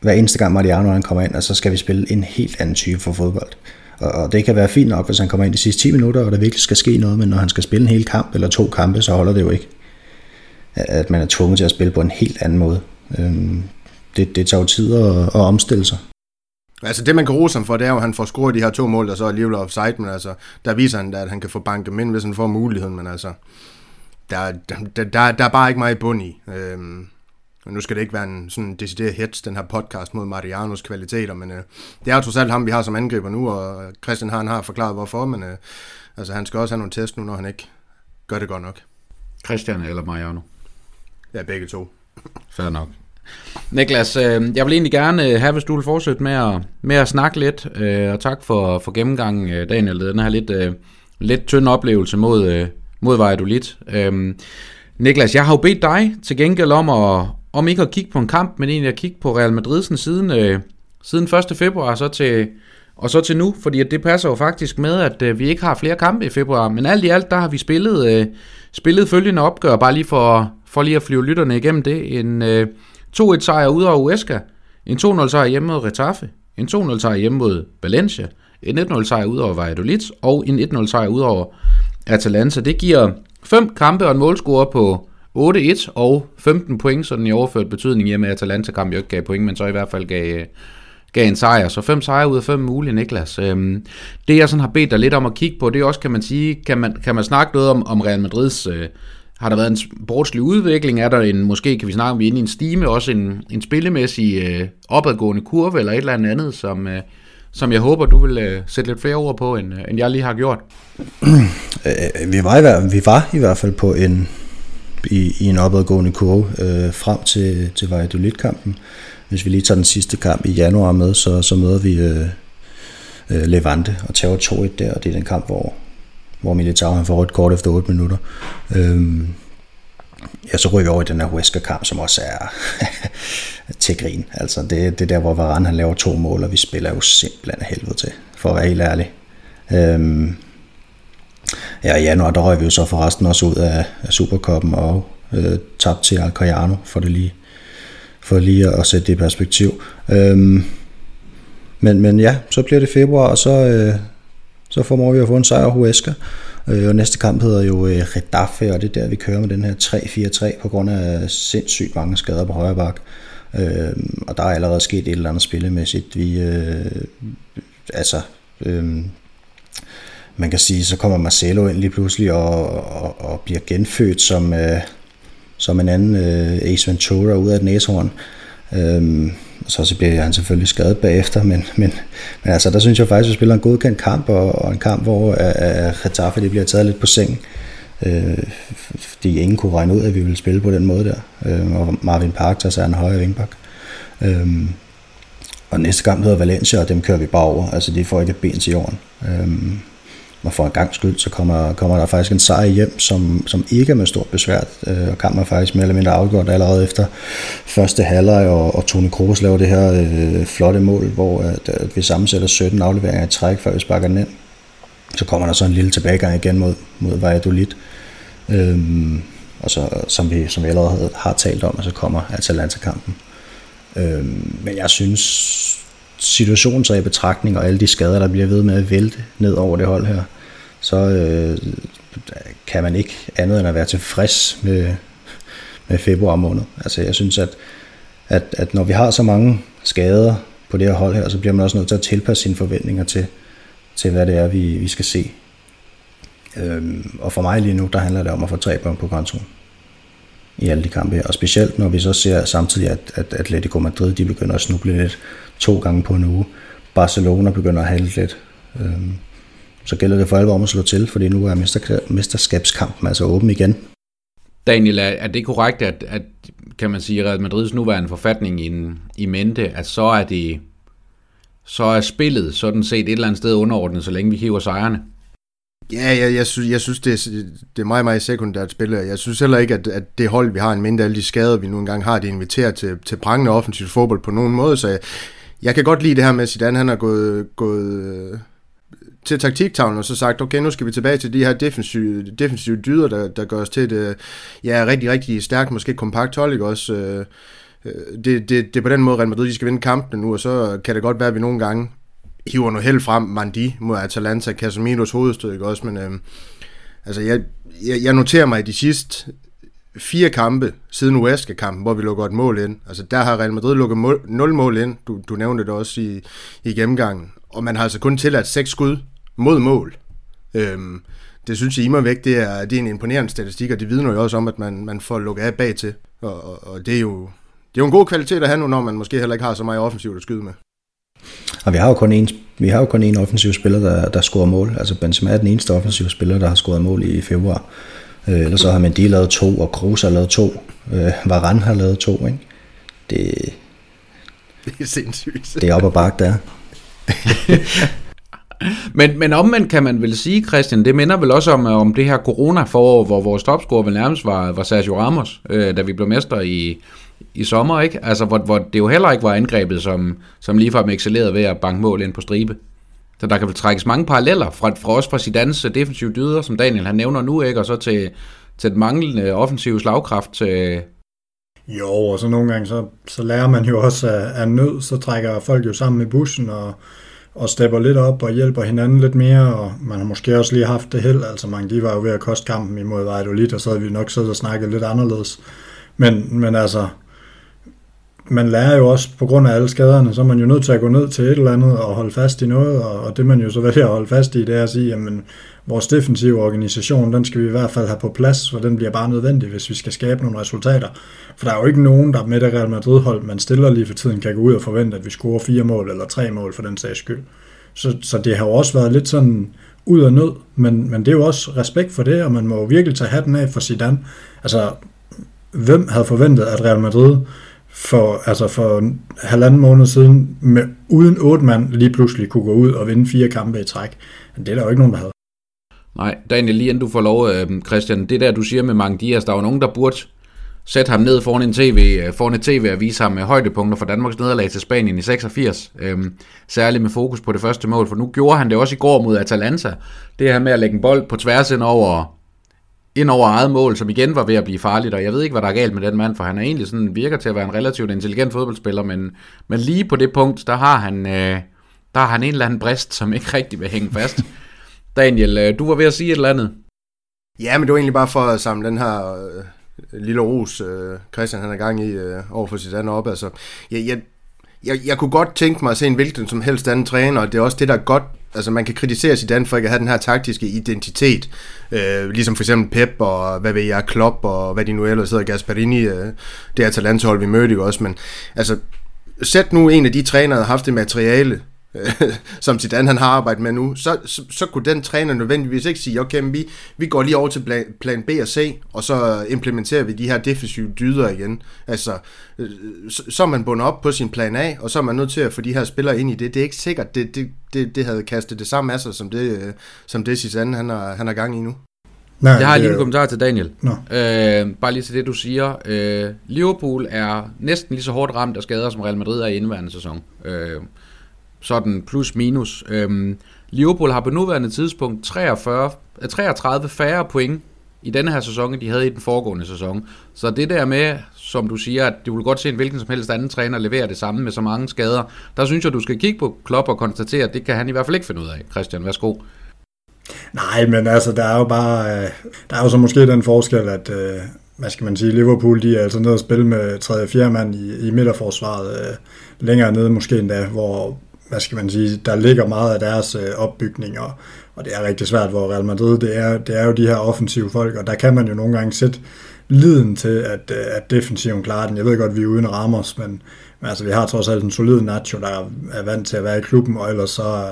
hver eneste gang Mariano han kommer ind, og så skal vi spille en helt anden type for fodbold. Og, og det kan være fint nok, hvis han kommer ind de sidste 10 minutter, og der virkelig skal ske noget, men når han skal spille en hel kamp eller to kampe, så holder det jo ikke. At man er tvunget til at spille på en helt anden måde. Øhm, det, det tager jo tid at, at omstille sig. Altså det man kan rose ham for, det er jo, at han får scoret de her to mål, der så alligevel offside, men altså, der viser han, at han kan få banket ind, hvis han får muligheden, men altså, der, der, der, der er bare ikke meget bund i. Øhm, nu skal det ikke være en sådan decideret hits, den her podcast mod Marianos kvaliteter, men øh, det er jo trods alt ham, vi har som angriber nu, og Christian han har forklaret hvorfor, men øh, altså, han skal også have nogle test nu, når han ikke gør det godt nok. Christian eller Mariano? Ja, begge to. Fair nok. Niklas, øh, jeg vil egentlig gerne øh, have, hvis du vil fortsætte med at, med at snakke lidt, øh, og tak for, for gennemgangen, øh, Daniel. Den her lidt, øh, lidt tynd oplevelse mod, øh, mod Valladolid. Øhm, Niklas, jeg har jo bedt dig til gengæld om, at, om ikke at kigge på en kamp, men egentlig at kigge på Real Madrid siden, øh, siden 1. februar så til, og så til nu, fordi at det passer jo faktisk med, at øh, vi ikke har flere kampe i februar, men alt i alt, der har vi spillet, øh, spillet følgende opgør, bare lige for, for lige at flyve lytterne igennem det. En øh, 2-1 sejr ud over Uesca, en 2-0 sejr hjemme mod Retafe, en 2-0 sejr hjemme mod Valencia, en 1-0 sejr ud over Valladolid, og en 1-0 sejr ud over Atalanta. Det giver fem kampe og en målscore på 8-1 og 15 point, sådan i overført betydning hjemme at Atalanta-kamp jo ikke gav point, men så i hvert fald gav, øh, gav en sejr. Så fem sejre ud af fem mulige, Niklas. Øhm, det jeg sådan har bedt dig lidt om at kigge på, det er også, kan man sige, kan man, kan man snakke noget om, om Real Madrids... Øh, har der været en sportslig udvikling? Er der en, måske kan vi snakke om, vi er inde i en stime, også en, en spillemæssig øh, opadgående kurve, eller et eller andet, som, øh, som jeg håber, du vil øh, sætte lidt flere ord på, end, øh, end jeg lige har gjort. Øh, vi, var i, vi var i hvert fald på en, i, i en opadgående kurve øh, frem til, til Valladolid-kampen. Hvis vi lige tager den sidste kamp i januar med, så, så møder vi øh, øh, Levante og tager 2-1 der, og det er den kamp, hvor, hvor Militao han får rødt kort efter 8 minutter. Øhm, ja, så ryger vi over i den her Huesca-kamp, som også er til grin. Altså, det, det der, hvor Varane han laver to mål, og vi spiller jo simpelthen af helvede til, for at være helt ærlig. Øhm, ja, i januar, der røg vi jo så forresten også ud af, af Superkoppen og øh, tabte til Alcoyano, for det lige, for lige at sætte det i perspektiv. Øhm, men, men ja, så bliver det februar, og så, øh, så formår vi at få en sejr Huesca. Øh, og næste kamp hedder jo øh, Redafe, og det er der, vi kører med den her 3-4-3 på grund af sindssygt mange skader på højre bak. Øh, og der er allerede sket et eller andet spillemæssigt. Vi, øh, altså, øh, man kan sige, så kommer Marcelo ind lige pludselig og, og, og bliver genfødt som, øh, som en anden øh, Ace Ventura ud af et næshorn. Øhm, så, så bliver han selvfølgelig skadet bagefter, men, men, men altså, der synes jeg faktisk, at vi spiller en godkendt kamp, og, og en kamp, hvor uh, Getafe det bliver taget lidt på sengen. Øh, fordi ingen kunne regne ud, at vi ville spille på den måde der. Øh, og Marvin Park tager sig en højre vingbak. Øh, og næste kamp hedder Valencia, og dem kører vi bare over. Altså, de får ikke et ben til jorden. Øh, og for en gang skyld, så kommer, kommer der faktisk en sejr hjem, som, som ikke er med stort besvær. Øh, og kampen er faktisk mere eller mindre afgjort allerede efter første halvleg, og, og Toni Kroos laver det her øh, flotte mål, hvor at, at vi sammensætter 17 afleveringer i træk, før vi sparker den ind. Så kommer der så en lille tilbagegang igen mod, mod Valladolid. Øhm, og så, som, vi, som vi allerede har talt om, og så kommer Atalanta-kampen. Øhm, men jeg synes, situationen så i betragtning, og alle de skader, der bliver ved med at vælte ned over det hold her, så øh, kan man ikke andet end at være tilfreds med, med februar måned. Altså jeg synes, at, at, at når vi har så mange skader på det her hold her, så bliver man også nødt til at tilpasse sine forventninger til, til hvad det er, vi, vi skal se. Øhm, og for mig lige nu, der handler det om at få tre point på kontoen i alle de kampe her. Og specielt når vi så ser samtidig, at, at Atletico Madrid de begynder at snuble lidt to gange på en uge. Barcelona begynder at halde lidt. Øhm, så gælder det for alvor om at slå til, fordi nu er mesterskabskampen altså åben igen. Daniel, er det korrekt, at, at kan man sige, Real Madrids nuværende forfatning i, i mente, at så er det så er spillet sådan set et eller andet sted underordnet, så længe vi hiver sejrene? Ja, jeg, jeg, synes, jeg synes, det er, det er meget, meget sekundært spil. Jeg synes heller ikke, at, at det hold, vi har, en mindre alle de skader, vi nu engang har, det inviterer til, til prangende offensiv fodbold på nogen måde. Så jeg, jeg kan godt lide det her med, at Zidane han har gået, gået øh, til taktiktavlen og så sagt, okay, nu skal vi tilbage til de her defensive, defensive dyder, der, der gør os til et øh, ja, rigtig, rigtig stærkt, måske kompakt hold, ikke også? Øh, øh, det, det, det er på den måde, Real Madrid de skal vinde kampen nu, og så kan det godt være, at vi nogle gange hiver noget held frem, Mandi mod Atalanta, Casemiros hovedstød, ikke også, men øh, altså jeg, jeg, jeg noterer mig i de sidste fire kampe siden Uesca-kampen, hvor vi lukker et mål ind. Altså der har Real Madrid lukket mål, 0 mål ind, du, du nævnte det også i, i gennemgangen, og man har altså kun tilladt seks skud mod mål. Øhm, det synes jeg i væk, det er, det er en imponerende statistik, og det vidner jo også om, at man, man får lukket af bag til. Og, og, og det, er jo, det er jo en god kvalitet at have nu, når man måske heller ikke har så meget offensivt at skyde med. Og vi har jo kun en, vi har jo kun en offensiv spiller, der, der scorer mål. Altså Benzema er den eneste offensive spiller, der har scoret mål i februar. Øh, ellers så har Mendy lavet to, og Kroos har lavet to. Øh, Varane har lavet to, ikke? Det, det er sindssygt. Det er op og bakke der. men, men omvendt kan man vel sige, Christian, det minder vel også om, om det her corona-forår, hvor vores topscorer vel nærmest var, var Sergio Ramos, øh, da vi blev mestre i, i sommer, ikke? Altså, hvor, hvor det jo heller ikke var angrebet, som, som ligefrem excellerede ved at banke mål ind på stribe. Så der kan vel trækkes mange paralleller fra, fra os fra Zidanes defensive dyder, som Daniel han nævner nu, ikke? Og så til, til den manglende offensive slagkraft til... Jo, og så nogle gange, så, så lærer man jo også af, af nød, så trækker folk jo sammen i bussen og, og stepper lidt op og hjælper hinanden lidt mere, og man har måske også lige haft det held, altså mange de var jo ved at koste kampen imod Valladolid, og så havde vi nok siddet og snakket lidt anderledes. Men, men altså, man lærer jo også, på grund af alle skaderne, så er man jo nødt til at gå ned til et eller andet og holde fast i noget, og, og det man jo så vælger at holde fast i, det er at sige, jamen, vores defensive organisation, den skal vi i hvert fald have på plads, for den bliver bare nødvendig, hvis vi skal skabe nogle resultater. For der er jo ikke nogen, der med det Real Madrid-hold, man stiller lige for tiden, kan gå ud og forvente, at vi scorer fire mål eller tre mål for den sags skyld. Så, så det har jo også været lidt sådan ud af nød, men, men det er jo også respekt for det, og man må jo virkelig tage hatten af for Zidane. Altså, hvem havde forventet, at Real Madrid for, altså for halvanden måned siden, med, uden otte mand lige pludselig kunne gå ud og vinde fire kampe i træk. Det er der jo ikke nogen, der havde. Nej, Daniel, lige inden du får lov, øh, Christian, det der, du siger med mange Dias, der er jo nogen, der burde sætte ham ned foran en tv, øh, foran et tv og vise ham med højdepunkter for Danmarks nederlag til Spanien i 86. Øhm, særligt med fokus på det første mål, for nu gjorde han det også i går mod Atalanta. Det her med at lægge en bold på tværs ind over ind over eget mål, som igen var ved at blive farligt, og jeg ved ikke, hvad der er galt med den mand, for han er egentlig sådan, virker til at være en relativt intelligent fodboldspiller, men, men lige på det punkt, der har han, øh, der har han en eller anden brist, som ikke rigtig vil hænge fast. Daniel, øh, du var ved at sige et eller andet. Ja, men det var egentlig bare for at samle den her øh, lille ros, øh, Christian han er gang i øh, over for sit andet op. Altså, jeg, jeg, jeg, jeg kunne godt tænke mig at se en hvilken som helst anden træner, og det er også det, der er godt altså man kan kritisere Zidane for ikke at have den her taktiske identitet, øh, ligesom for eksempel Pep og hvad ved jeg, Klopp og hvad de nu ellers hedder, Gasparini, øh, det er altså talenthold, vi mødte jo også, men altså sæt nu en af de trænere, der har haft det materiale, som Zidane han har arbejdet med nu, så, så, så kunne den træner nødvendigvis ikke sige, okay, men vi, vi går lige over til plan, plan B og C, og så implementerer vi de her defensive dyder igen. Altså, øh, så, så er man bundet op på sin plan A, og så er man nødt til at få de her spillere ind i det. Det er ikke sikkert, det, det, det, det havde kastet det samme af sig, som det, øh, som det Zidane han har, han har gang i nu. Nej, jeg har lige en kommentar til Daniel. No. Øh, bare lige til det, du siger. Øh, Liverpool er næsten lige så hårdt ramt af skader, som Real Madrid er i indværende sæson. Øh, sådan plus minus. Øhm, Liverpool har på nuværende tidspunkt 43, 33 øh, færre point i denne her sæson, end de havde i den foregående sæson. Så det der med, som du siger, at du vil godt se en hvilken som helst anden træner levere det samme med så mange skader, der synes jeg, du skal kigge på Klopp og konstatere, at det kan han i hvert fald ikke finde ud af. Christian, værsgo. Nej, men altså, der er jo bare, øh, der er jo så måske den forskel, at, øh, hvad skal man sige, Liverpool, de er altså nede og spille med 3. og 4. mand i, i midterforsvaret, længere nede måske endda, hvor hvad skal man sige, der ligger meget af deres øh, opbygning, og, og det er rigtig svært, hvor Real Madrid, det er, det er jo de her offensive folk, og der kan man jo nogle gange sætte liden til, at, øh, at defensiven klarer den. Jeg ved godt, vi er uden Ramos, men, men altså, vi har trods alt en solid Nacho, der er vant til at være i klubben, og ellers så,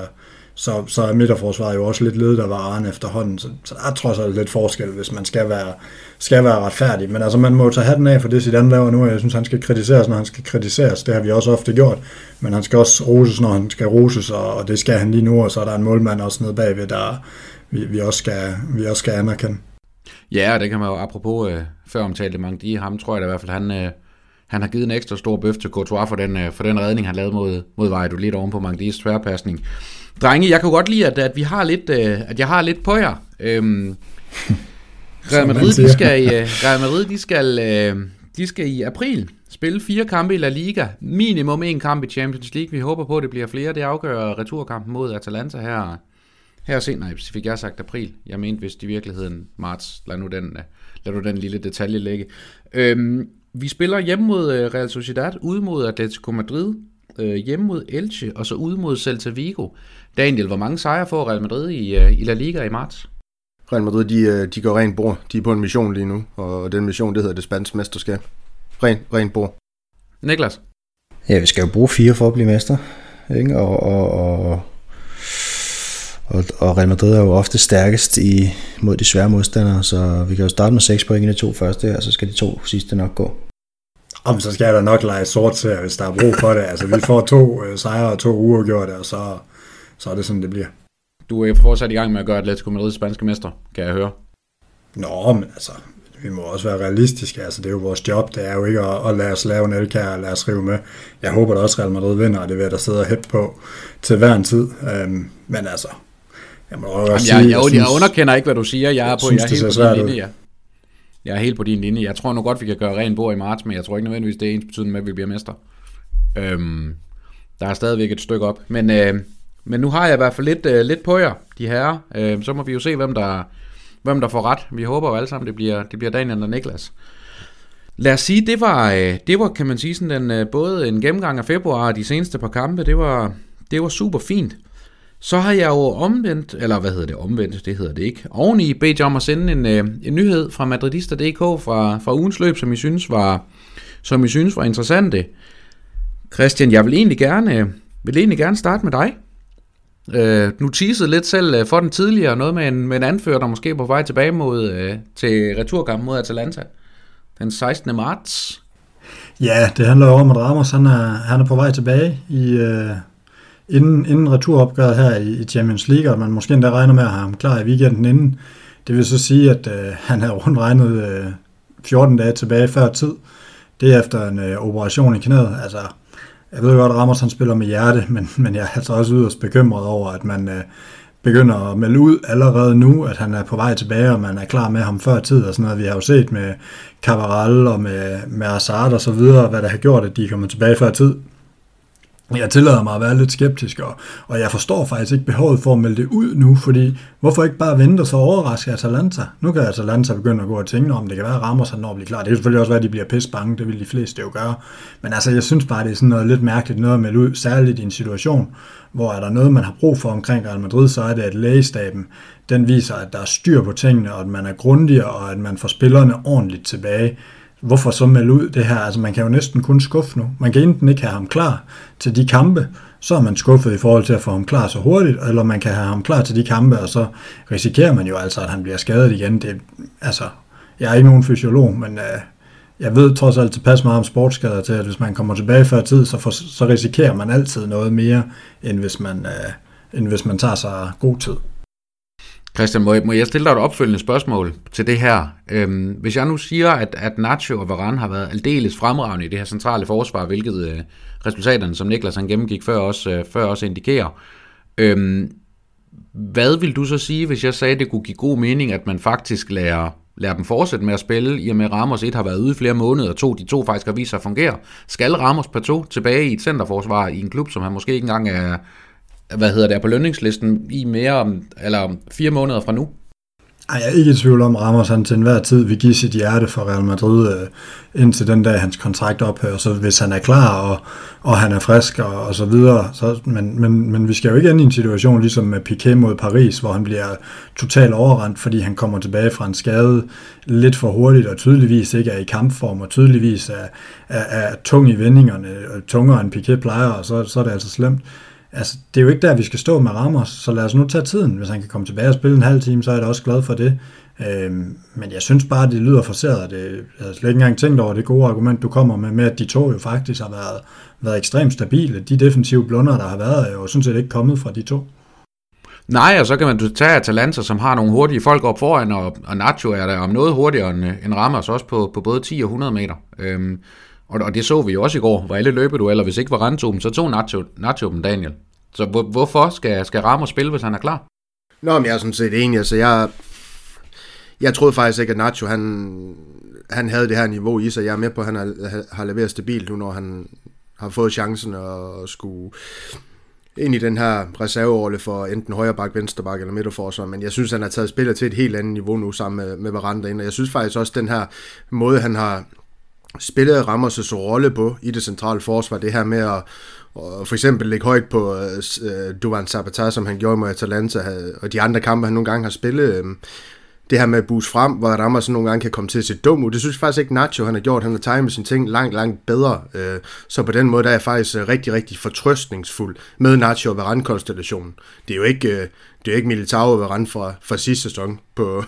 så, så er midterforsvaret jo også lidt ledet af varen efterhånden, så, så der er trods alt lidt forskel, hvis man skal være, skal være retfærdig. Men altså, man må jo tage hatten af for det, Zidane laver nu, og jeg synes, han skal kritiseres, når han skal kritiseres. Det har vi også ofte gjort, men han skal også roses, når han skal roses, og det skal han lige nu, og så er der en målmand også nede bagved, der vi, vi, også, skal, vi også skal anerkende. Ja, det kan man jo apropos øh, før omtalte mange de ham tror jeg da i hvert fald, han, øh, han har givet en ekstra stor bøf til Courtois for den, øh, for den redning, han lavede mod, mod Valladolid oven på Mangdis tværpasning. Drenge, jeg kan godt lide, at, at vi har lidt, øh, at jeg har lidt på jer. Øhm, Real Madrid, de skal, øh, Real Madrid, de skal, øh, de skal i april spille fire kampe i La Liga. Minimum en kamp i Champions League. Vi håber på, at det bliver flere. Det afgør returkampen mod Atalanta her. Her se, nej, fik jeg sagt april. Jeg mente vist i virkeligheden marts. Lad nu den, lad nu den lille detalje ligge. Øhm, vi spiller hjemme mod Real Sociedad, ude mod Atletico Madrid, øh, hjemme mod Elche, og så ude mod Celta Vigo. Daniel, hvor mange sejre får Real Madrid i, øh, i La Liga i marts? Real Madrid, de, øh, de går rent bord. De er på en mission lige nu, og den mission, det hedder det spanske mesterskab. Ren, rent bord. Niklas? Ja, vi skal jo bruge fire for at blive mester. Ikke? Og, og, og, og, og Real Madrid er jo ofte stærkest i, mod de svære modstandere, så vi kan jo starte med 6 point i de to første, og så skal de to sidste nok gå. Om så skal jeg da nok lege sort til, hvis der er brug for det. Altså, vi får to øh, sejre og to uafgjorte, og så, så er det sådan, det bliver. Du er fortsat i gang med at gøre Atletico Madrid spanske mester, kan jeg høre. Nå, men altså, vi må også være realistiske. Altså, det er jo vores job. Det er jo ikke at, at lade os lave en elkær og lade os rive med. Jeg håber da også, Real Madrid vinder, og det vil der sidde og hæppe på til hver en tid. Øhm, men altså, jeg må også Jamen, sige, jeg, jeg, jeg, synes, jeg underkender ikke, hvad du siger. Jeg er på, synes, jeg er helt på din linje, ja. Jeg er helt på din linje. Jeg tror nu godt, vi kan gøre ren bord i marts, men jeg tror ikke nødvendigvis, det er ens betydning med, at vi bliver mester. Øhm, der er stadigvæk et stykke op. Men, øh, men nu har jeg i hvert fald lidt, øh, lidt på jer, de her. Øh, så må vi jo se, hvem der, hvem der får ret. Vi håber jo alle sammen, det bliver, det bliver Daniel og Niklas. Lad os sige, det var, øh, det var kan man sige, sådan den, øh, både en gennemgang af februar og de seneste par kampe, det var, det var super fint. Så har jeg jo omvendt, eller hvad hedder det, omvendt, det hedder det ikke, oveni bedt jer om at sende en, øh, en nyhed fra Madridista.dk fra, fra ugens løb, som I synes var, som I synes var interessante. Christian, jeg vil egentlig gerne, vil egentlig gerne starte med dig. Øh, nu teasede lidt selv øh, for den tidligere, noget med en, med en anfører, der måske er på vej tilbage mod, øh, til returkampen mod Atalanta den 16. marts. Ja, det handler jo om, at Ramos han er, han er på vej tilbage i, øh, inden, inden returopgøret her i, i Champions League, og man måske endda regner med at have ham klar i weekenden inden. Det vil så sige, at øh, han havde rundt regnet øh, 14 dage tilbage før tid. Det er efter en øh, operation i knæet. Altså, jeg ved godt, at Ramos han spiller med hjerte, men, men jeg er altså også yderst bekymret over, at man øh, begynder at melde ud allerede nu, at han er på vej tilbage, og man er klar med ham før tid og sådan noget. Vi har jo set med Cavaral og med, med Hazard og så videre, hvad der har gjort, at de kommer tilbage før tid jeg tillader mig at være lidt skeptisk, og, og jeg forstår faktisk ikke behovet for at melde det ud nu, fordi hvorfor ikke bare vente og så overraske Atalanta? Nu kan Atalanta begynde at gå og tænke om, det kan være, at Ramos han når at blive klar. Det kan selvfølgelig også være, at de bliver pisse bange, det vil de fleste jo gøre. Men altså, jeg synes bare, det er sådan noget lidt mærkeligt noget at melde ud, særligt i en situation, hvor er der noget, man har brug for omkring Real Madrid, så er det, at lægestaben, den viser, at der er styr på tingene, og at man er grundig, og at man får spillerne ordentligt tilbage hvorfor så melde ud det her? Altså man kan jo næsten kun skuffe nu. Man kan enten ikke have ham klar til de kampe, så er man skuffet i forhold til at få ham klar så hurtigt, eller man kan have ham klar til de kampe, og så risikerer man jo altså, at han bliver skadet igen. Det, altså, jeg er ikke nogen fysiolog, men øh, jeg ved trods alt tilpas meget om sportsskader til, at hvis man kommer tilbage før tid, så, for, så risikerer man altid noget mere, end hvis man, øh, end hvis man tager sig god tid. Christian, må jeg, må jeg stille dig et opfølgende spørgsmål til det her? Øhm, hvis jeg nu siger, at, at Nacho og Varane har været aldeles fremragende i det her centrale forsvar, hvilket øh, resultaterne, som Niklas han gennemgik før også, øh, før også indikerer, øhm, hvad vil du så sige, hvis jeg sagde, at det kunne give god mening, at man faktisk lærer, lærer dem fortsætte med at spille, i og med at Ramos 1 har været ude i flere måneder, og to, de to faktisk har vist sig at fungere. Skal Ramos på to tilbage i et centerforsvar i en klub, som han måske ikke engang er, hvad hedder det, på lønningslisten i mere om, eller om fire måneder fra nu? Ej, jeg er ikke i tvivl om, Ramos han til enhver tid vil give sit hjerte for Real Madrid øh, indtil den dag, hans kontrakt ophører. Så hvis han er klar, og, og han er frisk og, og så videre. Så, men, men, men vi skal jo ikke ind i en situation ligesom med Piqué mod Paris, hvor han bliver totalt overrendt, fordi han kommer tilbage fra en skade lidt for hurtigt, og tydeligvis ikke er i kampform, og tydeligvis er, er, er tung i vendingerne, og tungere end Piqué plejer, og så, så er det altså slemt. Altså, det er jo ikke der, vi skal stå med Ramos, så lad os nu tage tiden. Hvis han kan komme tilbage og spille en halv time, så er jeg da også glad for det. Øhm, men jeg synes bare, det lyder forseret. Det, jeg har slet ikke engang tænkt over det gode argument, du kommer med, med at de to jo faktisk har været, været ekstremt stabile. De defensive blunder, der har været, er jo sådan set ikke kommet fra de to. Nej, og så kan man tage Atalanta, som har nogle hurtige folk op foran, og, og Nacho er der om noget hurtigere end, øh, end Ramos, også på, på både 10 og 100 meter. Øhm, og, og det så vi jo også i går, hvor alle løbedueller, hvis ikke var Rantum, så tog Nacho, Nacho dem Daniel. Så hvor, hvorfor skal, skal Ramos spille, hvis han er klar? Nå, men jeg er sådan set enig. Altså, jeg, jeg troede faktisk ikke, at Nacho han, han havde det her niveau i sig. Jeg er med på, at han har, har leveret stabilt nu, når han har fået chancen at skulle ind i den her reserveårle for enten højre bak, venstre bak eller midterforsvar, men jeg synes, han har taget spillet til et helt andet niveau nu sammen med, med Varanda ind, og jeg synes faktisk også, den her måde, han har, spillede Ramos' rolle på i det centrale forsvar, det her med at og for eksempel ligge højt på øh, øh Duvan Zapata, som han gjorde med Atalanta, og de andre kampe, han nogle gange har spillet. Øh, det her med at boost frem, hvor Ramos nogle gange kan komme til at se dum ud. Det synes jeg faktisk ikke Nacho han har gjort. Han har timet sine ting langt, langt bedre. Øh, så på den måde der er jeg faktisk øh, rigtig, rigtig fortrøstningsfuld med Nacho og Varane-konstellationen. Det er jo ikke, øh, det er ikke Militao og Varane fra, fra sidste sæson på,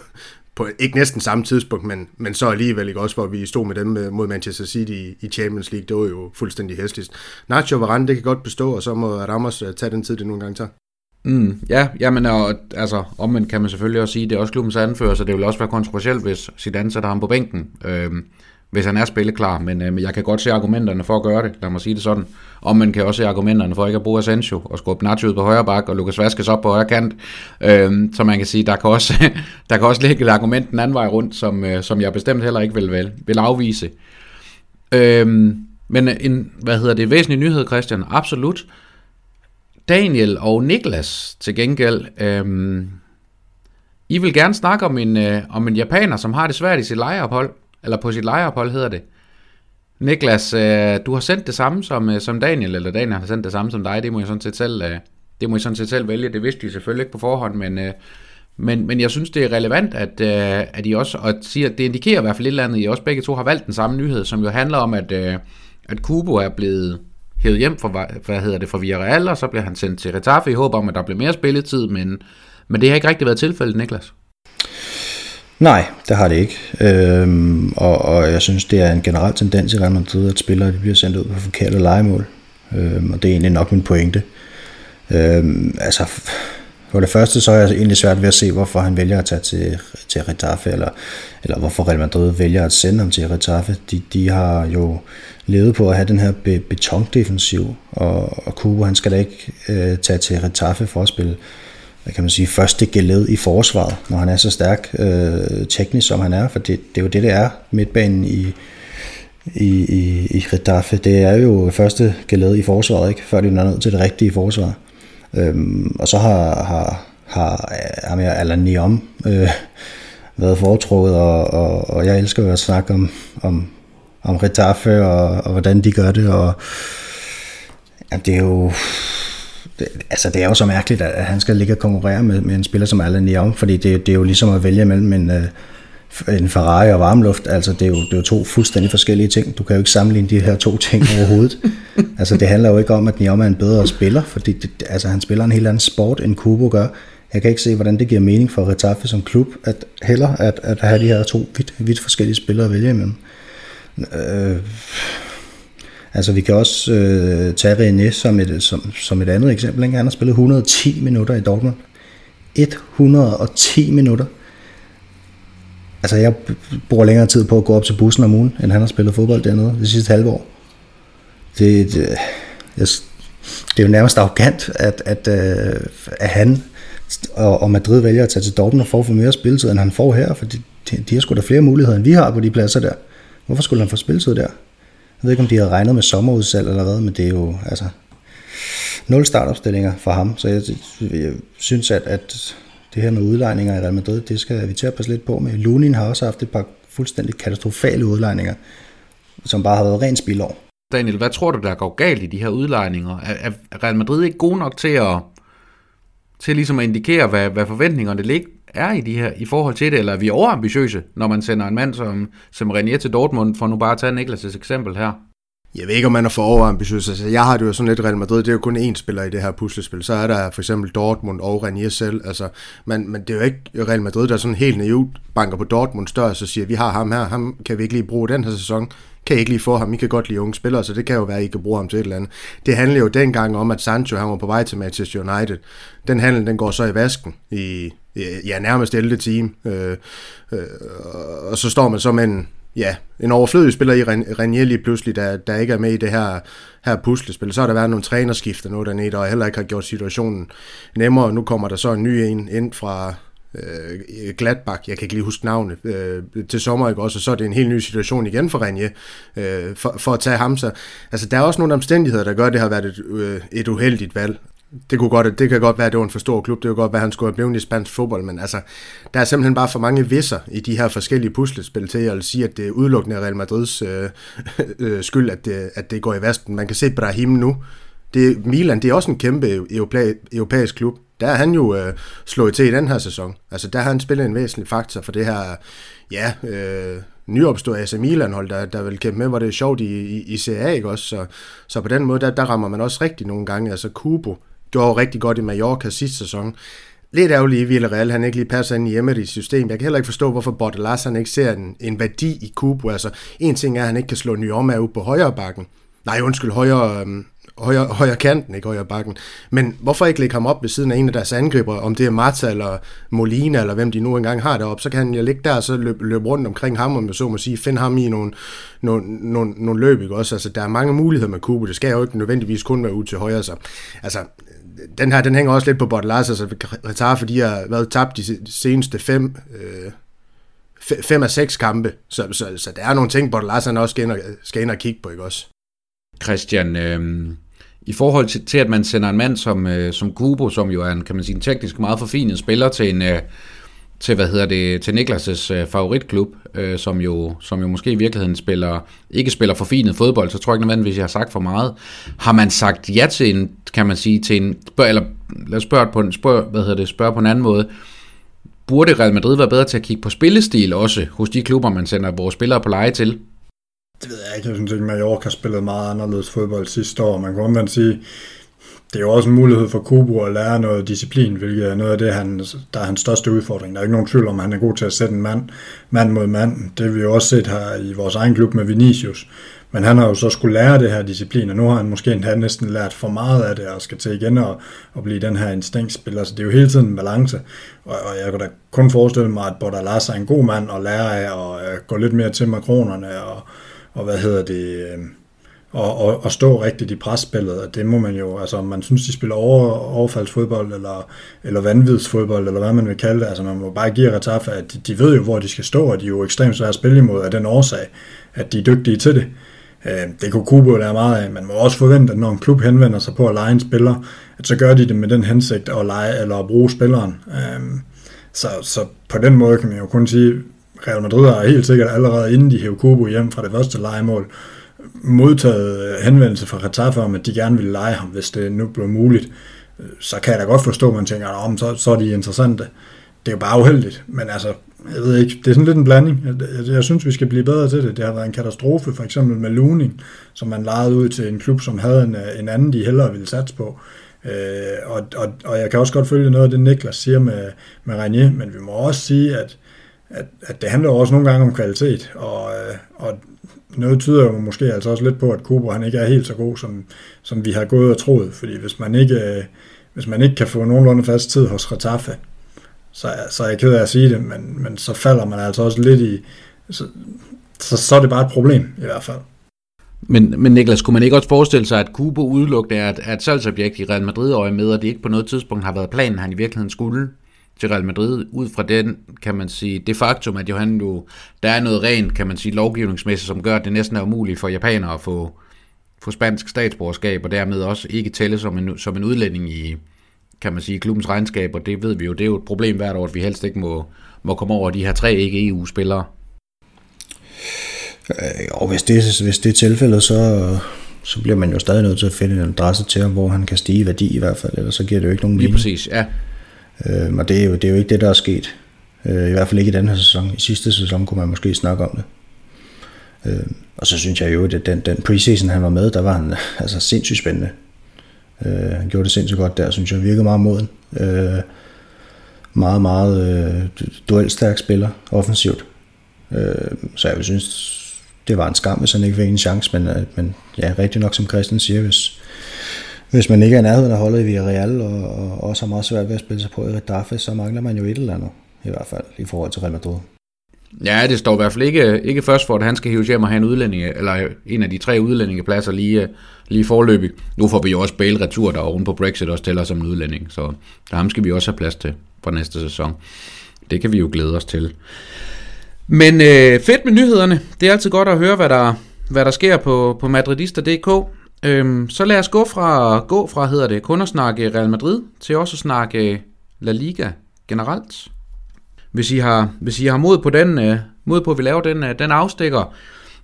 på ikke næsten samme tidspunkt, men, men så alligevel ikke også, hvor vi stod med dem øh, mod Manchester City i, i Champions League. Det var jo fuldstændig hæsligt. Nacho Varane, det kan godt bestå, og så må Ramos øh, tage den tid, det nogle gange tager. Mm, ja, jamen, og, altså, omvendt kan man selvfølgelig også sige, det er også klubbens anfører, så det vil også være kontroversielt, hvis Zidane sætter ham på bænken. Øhm, hvis han er spilleklar, men øh, jeg kan godt se argumenterne for at gøre det, lad mig sige det sådan. Og man kan også se argumenterne for ikke at bruge Asensio og skubbe Nacho ud på højre bak og Lukas Vaskes op på højre kant. Øh, så man kan sige, der kan også, der kan også ligge et argument den anden vej rundt, som, øh, som jeg bestemt heller ikke vil, vil, vil afvise. Øh, men en, hvad hedder det, væsentlig nyhed, Christian, absolut. Daniel og Niklas til gengæld, øh, I vil gerne snakke om en, øh, om en japaner, som har det svært i sit lejeophold eller på sit lejeophold hedder det. Niklas, øh, du har sendt det samme som, øh, som Daniel, eller Daniel har sendt det samme som dig, det må jeg sådan set selv, øh, det må jeg sådan set selv vælge, det vidste I selvfølgelig ikke på forhånd, men, øh, men, men jeg synes, det er relevant, at, øh, at I også, og siger, det indikerer i hvert fald et eller andet, at I også begge to har valgt den samme nyhed, som jo handler om, at, øh, at Kubo er blevet hævet hjem fra, hvad hedder det, fra Villarreal, og så bliver han sendt til Retafe i håb om, at der bliver mere spilletid, men, men det har ikke rigtig været tilfældet, Niklas. Nej, det har det ikke. Øhm, og, og jeg synes, det er en generel tendens i Real Madrid, at spillere de bliver sendt ud på forkerte legemål. Øhm, og det er egentlig nok min pointe. Øhm, altså, for det første, så er jeg egentlig svært ved at se, hvorfor han vælger at tage til, til Retaffe, eller, eller hvorfor Real Madrid vælger at sende ham til Retaffe. De, de har jo levet på at have den her be, betondefensiv, og, og Kubo, han skal da ikke øh, tage til Retaffe for at spille hvad kan man sige, første geled i forsvaret, når han er så stærk øh, teknisk, som han er, for det, det er jo det, det er midtbanen i, i, i, i Getafe. Det er jo første geled i forsvaret, ikke? før de når ned til det rigtige forsvar. Øhm, og så har, har, har øh, ham her Alan Niom øh, været foretrukket, og, og, og jeg elsker jo at snakke om, om, om Getafe og, og hvordan de gør det, og ja, det er jo det, altså det er jo så mærkeligt, at han skal ligge og konkurrere med, med en spiller som Alan Niom, fordi det, det er jo ligesom at vælge mellem en, øh, en Ferrari og varmluft, altså det er, jo, det er jo to fuldstændig forskellige ting. Du kan jo ikke sammenligne de her to ting overhovedet. altså det handler jo ikke om, at Niom er en bedre spiller, fordi det, altså han spiller en helt anden sport, end Kubo gør. Jeg kan ikke se, hvordan det giver mening for Retaffe som klub, at heller at, at have de her to vidt, vidt forskellige spillere at vælge imellem. Øh, Altså vi kan også øh, tage René som et, som, som et andet eksempel. Ikke? Han har spillet 110 minutter i Dortmund. 110 minutter. Altså jeg bruger længere tid på at gå op til bussen om ugen, end han har spillet fodbold dernede det sidste halve år. Det, det, jeg, det er jo nærmest arrogant, at, at, at, at han og, og Madrid vælger at tage til Dortmund og få for mere spilletid, end han får her, for de, de, de har sgu da flere muligheder, end vi har på de pladser der. Hvorfor skulle han få spilletid der? Jeg ved ikke, om de havde regnet med sommerudsalg eller hvad, men det er jo altså nul startopstillinger for ham. Så jeg, jeg synes, at, at det her med udlejninger i Real Madrid, det skal vi til at passe lidt på med. Lunin har også haft et par fuldstændig katastrofale udlejninger, som bare har været rent spilår. Daniel, hvad tror du, der går galt i de her udlejninger? Er, er Real Madrid ikke god nok til at, til ligesom at indikere, hvad, hvad forventningerne lig, er i, de her, i forhold til det, eller er vi overambitiøse, når man sender en mand som, som Renier til Dortmund, for nu bare at tage Niklas' eksempel her? Jeg ved ikke, om man er for overambitiøs. Altså, jeg har det jo sådan lidt Real Madrid, det er jo kun én spiller i det her puslespil. Så er der for eksempel Dortmund og Renier selv. Altså, men, men det er jo ikke Real Madrid, der sådan helt naivt banker på Dortmunds dør, så siger, vi har ham her, ham kan vi ikke lige bruge den her sæson kan I ikke lige få ham, I kan godt lide unge spillere, så det kan jo være, at I kan bruge ham til et eller andet. Det handler jo dengang om, at Sancho han var på vej til Manchester United. Den handel, den går så i vasken i ja, nærmest 11 time. Øh, øh, og så står man så med en, ja, en overflødig spiller i Renier lige pludselig, der, der ikke er med i det her, her puslespil. Så har der været nogle trænerskifter nu dernede, og heller ikke har gjort situationen nemmere. Nu kommer der så en ny en ind fra, Øh, øh, Gladbach, jeg kan ikke lige huske navnet, øh, til sommer, ikke også, og så er det en helt ny situation igen for Renje, øh, for, for at tage ham. Så, altså, der er også nogle omstændigheder, der gør, at det har været et, øh, et uheldigt valg. Det, kunne godt, det kan godt være, at det var en for stor klub, det kan godt være, at han skulle have blevet i spansk fodbold, men altså, der er simpelthen bare for mange visser i de her forskellige puslespil til, at sige, at det er udelukkende Real Madrids øh, øh, skyld, at det, at det går i vasken. Man kan se Brahim nu, det, Milan, det er også en kæmpe europæisk klub der er han jo øh, slået til i den her sæson. Altså der har han spillet en væsentlig faktor for det her, ja, øh, nyopstået AC Milan-hold, der, der vil kæmpe med, hvor det er sjovt i, i, i CA, ikke også? Så, så på den måde, der, der rammer man også rigtig nogle gange. Altså Kubo gjorde rigtig godt i Mallorca sidste sæson. Lidt ærgerligt i Villarreal, han ikke lige passer ind i Emery's system. Jeg kan heller ikke forstå, hvorfor Bordelas han ikke ser en, en værdi i Kubo. Altså, en ting er, at han ikke kan slå Nyoma ud på højre bakken. Nej, undskyld, højre, øhm, højre, højre kanten, ikke højre bakken. Men hvorfor ikke lægge ham op ved siden af en af deres angriber, om det er Marta eller Molina, eller hvem de nu engang har deroppe, så kan han jo ligge der og så løbe, løbe rundt omkring ham, om jeg så må sige, finde ham i nogle, nogle, nogle, nogle løb, ikke også? Altså, der er mange muligheder med Kubo, det skal jo ikke nødvendigvis kun være ud til højre, så altså, den her, den hænger også lidt på Bordelas, altså Qatar, fordi de har været tabt de seneste fem, øh, fem af seks kampe, så, så, så der er nogle ting, Bordelas han også skal ind, og, skal ind og kigge på, ikke også? Christian, øh, i forhold til, til, at man sender en mand som, øh, som Kubo, som jo er en, kan man sige, en teknisk meget forfinet spiller til en, øh, til, hvad hedder det, til Niklas' øh, favoritklub, øh, som, jo, som jo måske i virkeligheden spiller, ikke spiller forfinet fodbold, så tror jeg ikke nødvendigvis, jeg har sagt for meget. Har man sagt ja til en, kan man sige, til en, eller lad os spørge på en, spørg, hvad hedder det, spørge på en anden måde, burde Real Madrid være bedre til at kigge på spillestil også hos de klubber, man sender vores spillere på leje til? Det ved jeg ikke. Jeg synes ikke, Mallorca har spillet meget anderledes fodbold sidste år. Man kan omvendt sige, det er jo også en mulighed for Kubo at lære noget disciplin, hvilket er noget af det, han, der er hans største udfordring. Der er ikke nogen tvivl om, at han er god til at sætte en mand, mand mod mand. Det har vi jo også set her i vores egen klub med Vinicius. Men han har jo så skulle lære det her disciplin, og nu har han måske endda næsten lært for meget af det, og skal til igen og, og blive den her instinktspiller. Så det er jo hele tiden en balance. Og, og jeg kan da kun forestille mig, at Bordalas er en god mand at lære af, og uh, gå lidt mere til makronerne, og, og hvad hedder det, øh, og, og, og stå rigtigt i presspillet, og det må man jo, altså om man synes, de spiller over, overfaldsfodbold, eller, eller vanvidsfodbold, eller hvad man vil kalde det, altså man må bare give Retaffe, at de, de ved jo, hvor de skal stå, og de er jo ekstremt svære at spille imod af den årsag, at de er dygtige til det. Øh, det kunne Kubo lære meget af. Man må også forvente, at når en klub henvender sig på at lege en spiller, at så gør de det med den hensigt at lege eller at bruge spilleren. Øh, så, så på den måde kan man jo kun sige, Real Madrid har helt sikkert allerede inden de hævde Kobo hjem fra det første legemål, modtaget øh, henvendelse fra Getafe om, at de gerne ville lege ham, hvis det nu blev muligt, øh, så kan jeg da godt forstå, at man tænker, om så, så er de interessante. Det er jo bare uheldigt, men altså, jeg ved ikke, det er sådan lidt en blanding. Jeg, jeg, jeg synes, vi skal blive bedre til det. Det har været en katastrofe, for eksempel med Luning, som man lejede ud til en klub, som havde en, øh, en anden, de hellere ville satse på. Øh, og, og, og jeg kan også godt følge noget af det, Niklas siger med, med Renier, men vi må også sige, at, at, at det handler også nogle gange om kvalitet, og, øh, og noget tyder jo måske altså også lidt på, at Kubo han ikke er helt så god, som, som vi har gået og troet, fordi hvis man ikke, øh, hvis man ikke kan få nogenlunde fast tid hos Retaffe, så, så er jeg ked af at sige det, men, men så falder man altså også lidt i, så, så, så er det bare et problem i hvert fald. Men, men Niklas, kunne man ikke også forestille sig, at Kubo udelukkende er et, er et salgsobjekt i Real Madrid øje med, og det ikke på noget tidspunkt har været planen, han i virkeligheden skulle til Real Madrid, ud fra den, kan man sige, det faktum, at Johan jo, der er noget rent, kan man sige, lovgivningsmæssigt, som gør, at det næsten er umuligt for japanere at få, få spansk statsborgerskab, og dermed også ikke tælle som en, som en udlænding i, kan man sige, klubbens regnskab, og det ved vi jo, det er jo et problem hvert år, at vi helst ikke må, må komme over de her tre ikke-EU-spillere. Øh, og hvis det, hvis det er tilfældet, så, så bliver man jo stadig nødt til at finde en adresse til ham, hvor han kan stige i værdi i hvert fald, ellers så giver det jo ikke nogen mening. Lige præcis, ja. Øh, og det er, jo, det er jo ikke det, der er sket. Øh, I hvert fald ikke i den her sæson. I sidste sæson kunne man måske snakke om det. Øh, og så synes jeg jo, at den, den preseason, han var med, der var han altså sindssygt spændende. Øh, han gjorde det sindssygt godt der, synes jeg. Virkede meget moden. Øh, meget, meget øh, duelstærk spiller, offensivt. Øh, så jeg vil synes, det var en skam, hvis han ikke fik en chance, men, øh, men ja, rigtig nok som Christian siger, hvis, hvis man ikke er i nærheden af holdet i Villarreal, og, og også har meget svært ved at spille sig på i Redafe, så mangler man jo et eller andet, i hvert fald, i forhold til Real Madrid. Ja, det står i hvert fald ikke, ikke først for, at han skal hive hjem og have en udlændinge, eller en af de tre udlændingepladser lige, lige forløbig. Nu får vi jo også Bale retur, der oven på Brexit også tæller som en udlænding, så der ham skal vi også have plads til for næste sæson. Det kan vi jo glæde os til. Men øh, fedt med nyhederne. Det er altid godt at høre, hvad der, hvad der sker på, på madridista.dk. Øhm, så lad os gå fra, gå fra, hedder det, kun at snakke Real Madrid, til også at snakke La Liga generelt. Hvis I har, hvis I har mod på den, øh, mod på at vi laver den, øh, den afstikker.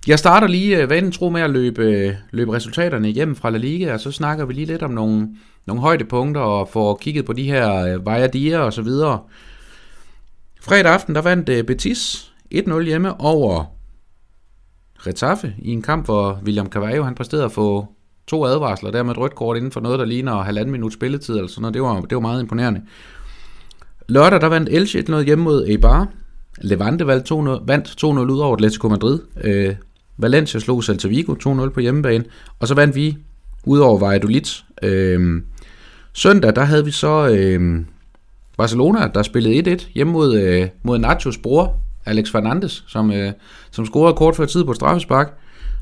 Jeg starter lige hvad vanen tro med at løbe, øh, løbe resultaterne igennem fra La Liga, og så snakker vi lige lidt om nogle, nogle højdepunkter og får kigget på de her øh, Vajadia og så videre. Fredag aften, der vandt øh, Betis 1-0 hjemme over Retaffe i en kamp, hvor William Carvalho han præsterede at få to advarsler der med et rødt kort inden for noget, der ligner halvanden minut spilletid eller sådan noget. Det var, det var meget imponerende. Lørdag, der vandt Elche noget hjemme mod Eibar. Levante vandt 2-0, vandt 2-0 ud over Atletico Madrid. Øh, Valencia slog Celta Vigo 2-0 på hjemmebane. Og så vandt vi ud over Valladolid. Øh, søndag, der havde vi så øh, Barcelona, der spillede 1-1 hjemme mod, øh, mod Nachos bror, Alex Fernandes, som, øh, som scorede kort før tid på straffespark.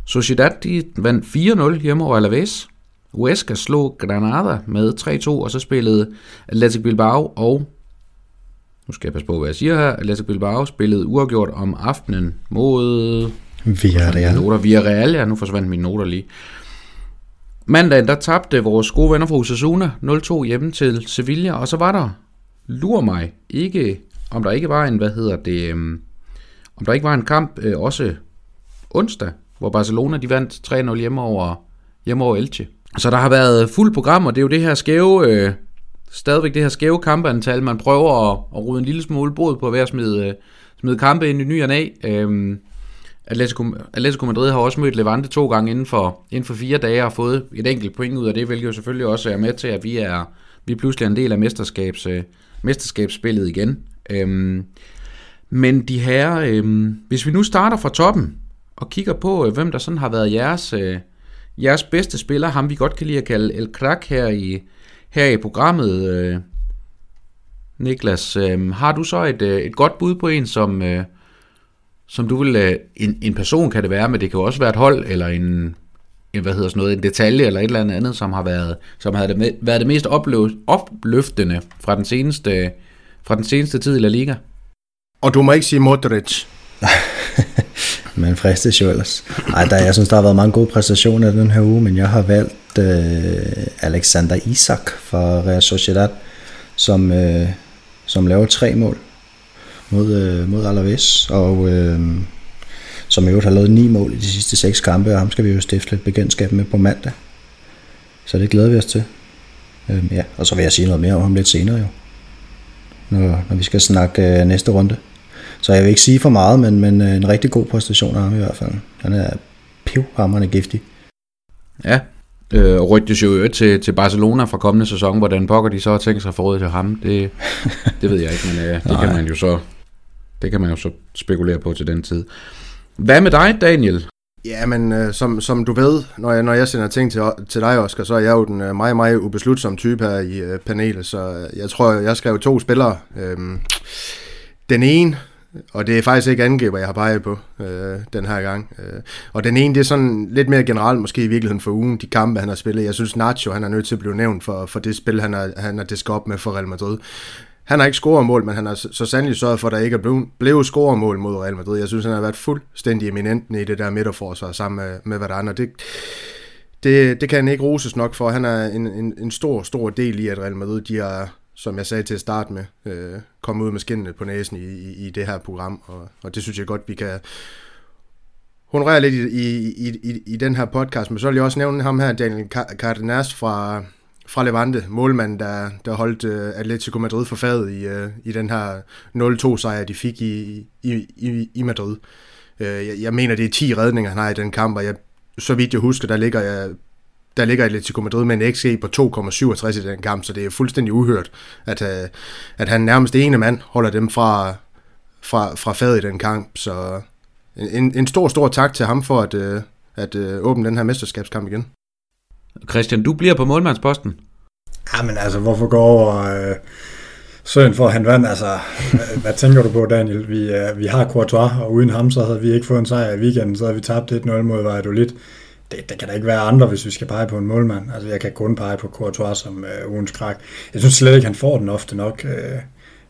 Sociedad de vandt 4-0 hjemme over Alaves. Huesca slog Granada med 3-2, og så spillede Athletic Bilbao og nu skal jeg passe på, hvad jeg siger her. Athletic Bilbao spillede uafgjort om aftenen mod... Villarreal. Noter. Villarreal, ja, nu forsvandt mine noter lige. Mandagen, der tabte vores gode venner fra Osasuna 0-2 hjemme til Sevilla, og så var der, lur mig, ikke, om der ikke var en, hvad hedder det, um, om der ikke var en kamp øh, også onsdag, hvor Barcelona de vandt 3-0 hjemme over, hjemme over Elche. Så der har været fuld program, og det er jo det her skæve, øh, stadigvæk det her skæve kampantal, man prøver at, at rode en lille smule bod på ved at smide, øh, smide kampe ind i ny og næ. Øhm, Atletico, Atletico Madrid har også mødt Levante to gange inden for, inden for fire dage og fået et enkelt point ud af det, hvilket jo selvfølgelig også er med til, at vi er, vi er pludselig en del af mesterskabs, øh, mesterskabsspillet igen. Øhm, men de her, øh, hvis vi nu starter fra toppen, og kigger på, øh, hvem der sådan har været jeres, øh, jeres bedste spiller, ham vi godt kan lide at kalde El Krak her i, her i programmet. Øh, Niklas, øh, har du så et, øh, et godt bud på en, som, øh, som du vil... Øh, en, en person kan det være, men det kan jo også være et hold, eller en, hvad hedder sådan noget, en detalje eller et eller andet som har været, som har det, været det mest opløftende fra den seneste, fra den seneste tid i La Liga? Og du må ikke sige Modric. man fristes jo ellers. Ej, der, jeg synes, der har været mange gode præstationer den her uge, men jeg har valgt øh, Alexander Isak fra Real Sociedad, som, øh, som laver tre mål mod, øh, mod Alaves, og øh, som i øvrigt har lavet ni mål i de sidste seks kampe, og ham skal vi jo stifte lidt bekendtskab med på mandag. Så det glæder vi os til. Øh, ja, og så vil jeg sige noget mere om ham lidt senere jo, når, når vi skal snakke øh, næste runde. Så jeg vil ikke sige for meget, men, men øh, en rigtig god præstation af ham i hvert fald. Han er pivhammerende giftig. Ja, øh, og rygtes jo til, til Barcelona fra kommende sæson, hvordan pokker de så har tænkt sig at få til ham, det, det ved jeg ikke, men øh, det kan man jo så det kan man jo så spekulere på til den tid. Hvad med dig, Daniel? Ja, men øh, som, som du ved, når jeg, når jeg sender ting til, til dig, Oscar, så er jeg jo den øh, meget, meget ubeslutsom type her i øh, panelet, så øh, jeg tror, jeg skrev to spillere. Øh, den ene, og det er faktisk ikke angriber, jeg har peget på øh, den her gang. Øh, og den ene, det er sådan lidt mere generelt måske i virkeligheden for ugen, de kampe, han har spillet. Jeg synes, Nacho, han er nødt til at blive nævnt for, for det spil, han har, han har disket op med for Real Madrid. Han har ikke scoret mål, men han har så sandelig sørget for, at der ikke er blevet, blevet mod Real Madrid. Jeg synes, han har været fuldstændig eminent i det der midterforsvar sammen med, med Verdana. Det, det, det kan han ikke roses nok for. Han er en, en, en stor, stor del i, at Real Madrid de har som jeg sagde til at starte med, øh, komme ud med skinnene på næsen i, i, i det her program, og, og det synes jeg godt, vi kan honorere lidt i, i, i, i den her podcast, men så vil jeg også nævne ham her, Daniel Cardenas fra, fra Levante, målmanden, der, der holdt øh, Atletico Madrid for fadet i, øh, i den her 0-2 sejr, de fik i, i, i, i Madrid. Øh, jeg, jeg mener, det er 10 redninger, han har i den kamp, og jeg, så vidt jeg husker, der ligger jeg der ligger Atletico Madrid med en XG på 2,67 i den kamp, så det er fuldstændig uhørt, at, øh, at han nærmest ene mand holder dem fra, fra, fra fadet i den kamp. Så en, en stor, stor tak til ham for at, øh, at øh, åbne den her mesterskabskamp igen. Christian, du bliver på målmandsposten. Ja, men altså, hvorfor gå over øh, søen for, at han vandt? Altså, hvad, hvad tænker du på, Daniel? Vi, øh, vi har Courtois, og uden ham, så havde vi ikke fået en sejr i weekenden, så havde vi tabt 1-0 mod Valladolid det, det kan da ikke være andre, hvis vi skal pege på en målmand. Altså, jeg kan kun pege på Courtois som øh, ugens krak. Jeg synes slet ikke, han får den ofte nok. Øh,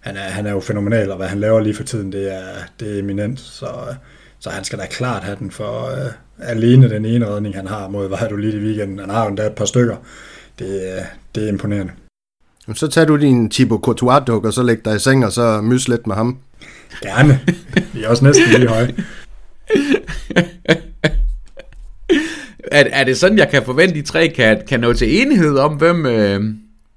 han, er, han er jo fænomenal, og hvad han laver lige for tiden, det er, det er eminent. Så, øh, så han skal da klart have den for øh, alene den ene redning, han har mod Valladolid i weekenden. Han har jo endda et par stykker. Det, øh, det er imponerende. Så tager du din Thibaut Courtois-duk, og så læg dig i seng, og så mys lidt med ham. Gerne. Vi er også næsten lige høje. er, er det sådan, jeg kan forvente, at de tre kan, kan nå til enighed om, hvem, øh,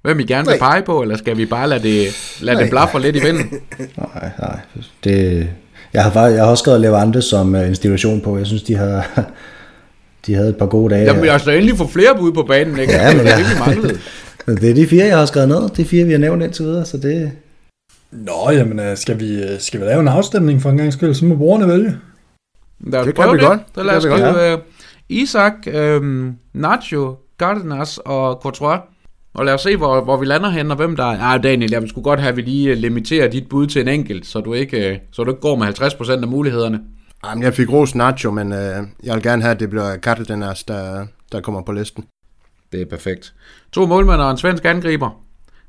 hvem I gerne vil pege på, eller skal vi bare lade det, lade det blaffe lidt i vinden? Nej, nej. Det, jeg, har, jeg har også skrevet Levante som øh, institution på. Jeg synes, de har, de havde et par gode dage. Jamen, jeg skal endelig få flere bud på banen, ikke? Ja, men det er det, vi manglede. Det er de fire, jeg har skrevet ned. De fire, vi har nævnt indtil videre, så det... Nå, jamen, øh, skal vi, øh, skal vi lave en afstemning for en gang skyld, så må brugerne vælge. det kan vi det. godt. Så lad os skrive, Isak, øhm, Nacho, Gardenas og Courtois. Og lad os se, hvor, hvor vi lander hen, og hvem der er. Ah, Daniel, jeg skulle godt have, at vi lige øh, limiterer dit bud til en enkelt, så du ikke, øh, så du ikke går med 50% af mulighederne. Jamen, jeg fik ros Nacho, men øh, jeg vil gerne have, at det bliver Gardenas, der, der kommer på listen. Det er perfekt. To målmænd og en svensk angriber,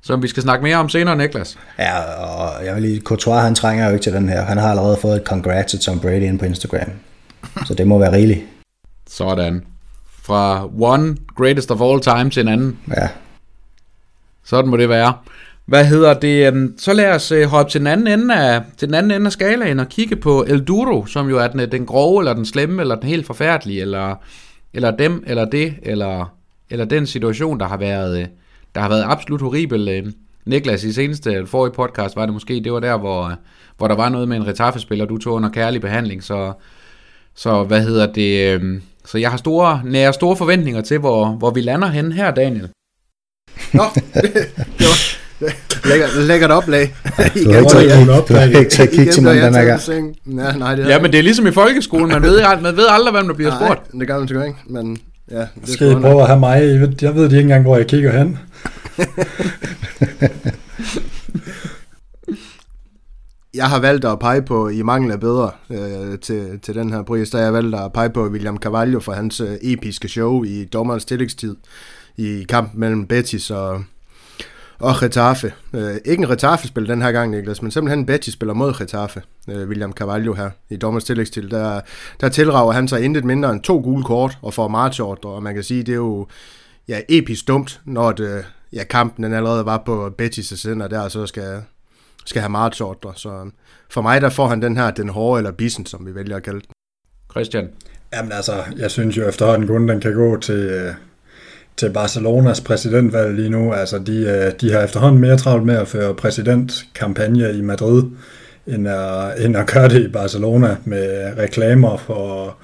som vi skal snakke mere om senere, Niklas. Ja, og jeg vil lige, Courtois, han trænger jo ikke til den her. Han har allerede fået et congrats til Tom Brady ind på Instagram. Så det må være rigeligt. Sådan. Fra one greatest of all time til en anden. Ja. Sådan må det være. Hvad hedder det? Så lad os øh, hoppe til den anden ende af, til den anden ende af skalaen og kigge på El Duro, som jo er den, den grove, eller den slemme, eller den helt forfærdelige, eller, eller dem, eller det, eller, eller den situation, der har været, øh, der har været absolut horribel. Øh, Niklas i seneste forrige podcast var det måske, det var der, hvor, hvor der var noget med en retafespiller, du tog under kærlig behandling, så, så hvad hedder det, så jeg har store, nære store forventninger til, hvor, hvor vi lander hen her, Daniel. Nå, det var lækker, lækkert oplag. Du har ikke taget oplag. Du har ikke taget kig til mig den her gang. Ja, nej, det ja, men det er ligesom i folkeskolen. Man ved, man ved aldrig, hvem der bliver spurgt. Nej, det gør man sgu ikke. Men, ja, det Skal I prøve at have mig? Jeg ved, jeg ved ikke engang, hvor jeg kigger hen. jeg har valgt at pege på, i mangel af bedre øh, til, til den her pris, der har jeg valgt at pege på William Carvalho for hans øh, episke show i dommerens tillægstid i kampen mellem Betis og, og Getafe. Øh, ikke en Getafe-spil den her gang, Niklas, men simpelthen en Betis-spiller mod Getafe, øh, William Carvalho her i dommerens tillægstid. Der, der tilrager han sig intet mindre end to gule kort og får marchordre, og man kan sige, det er jo ja, episk dumt, når det, ja, kampen den allerede var på Betis' sender der, og så skal, skal have marchordre. Så øhm, for mig, der får han den her, den hårde eller bissen, som vi vælger at kalde den. Christian? Jamen altså, jeg synes jo efterhånden kun, den kan gå til, øh, til Barcelonas præsidentvalg lige nu. Altså, de, øh, de har efterhånden mere travlt med at føre præsidentkampagne i Madrid, end at, end at gøre det i Barcelona med reklamer for,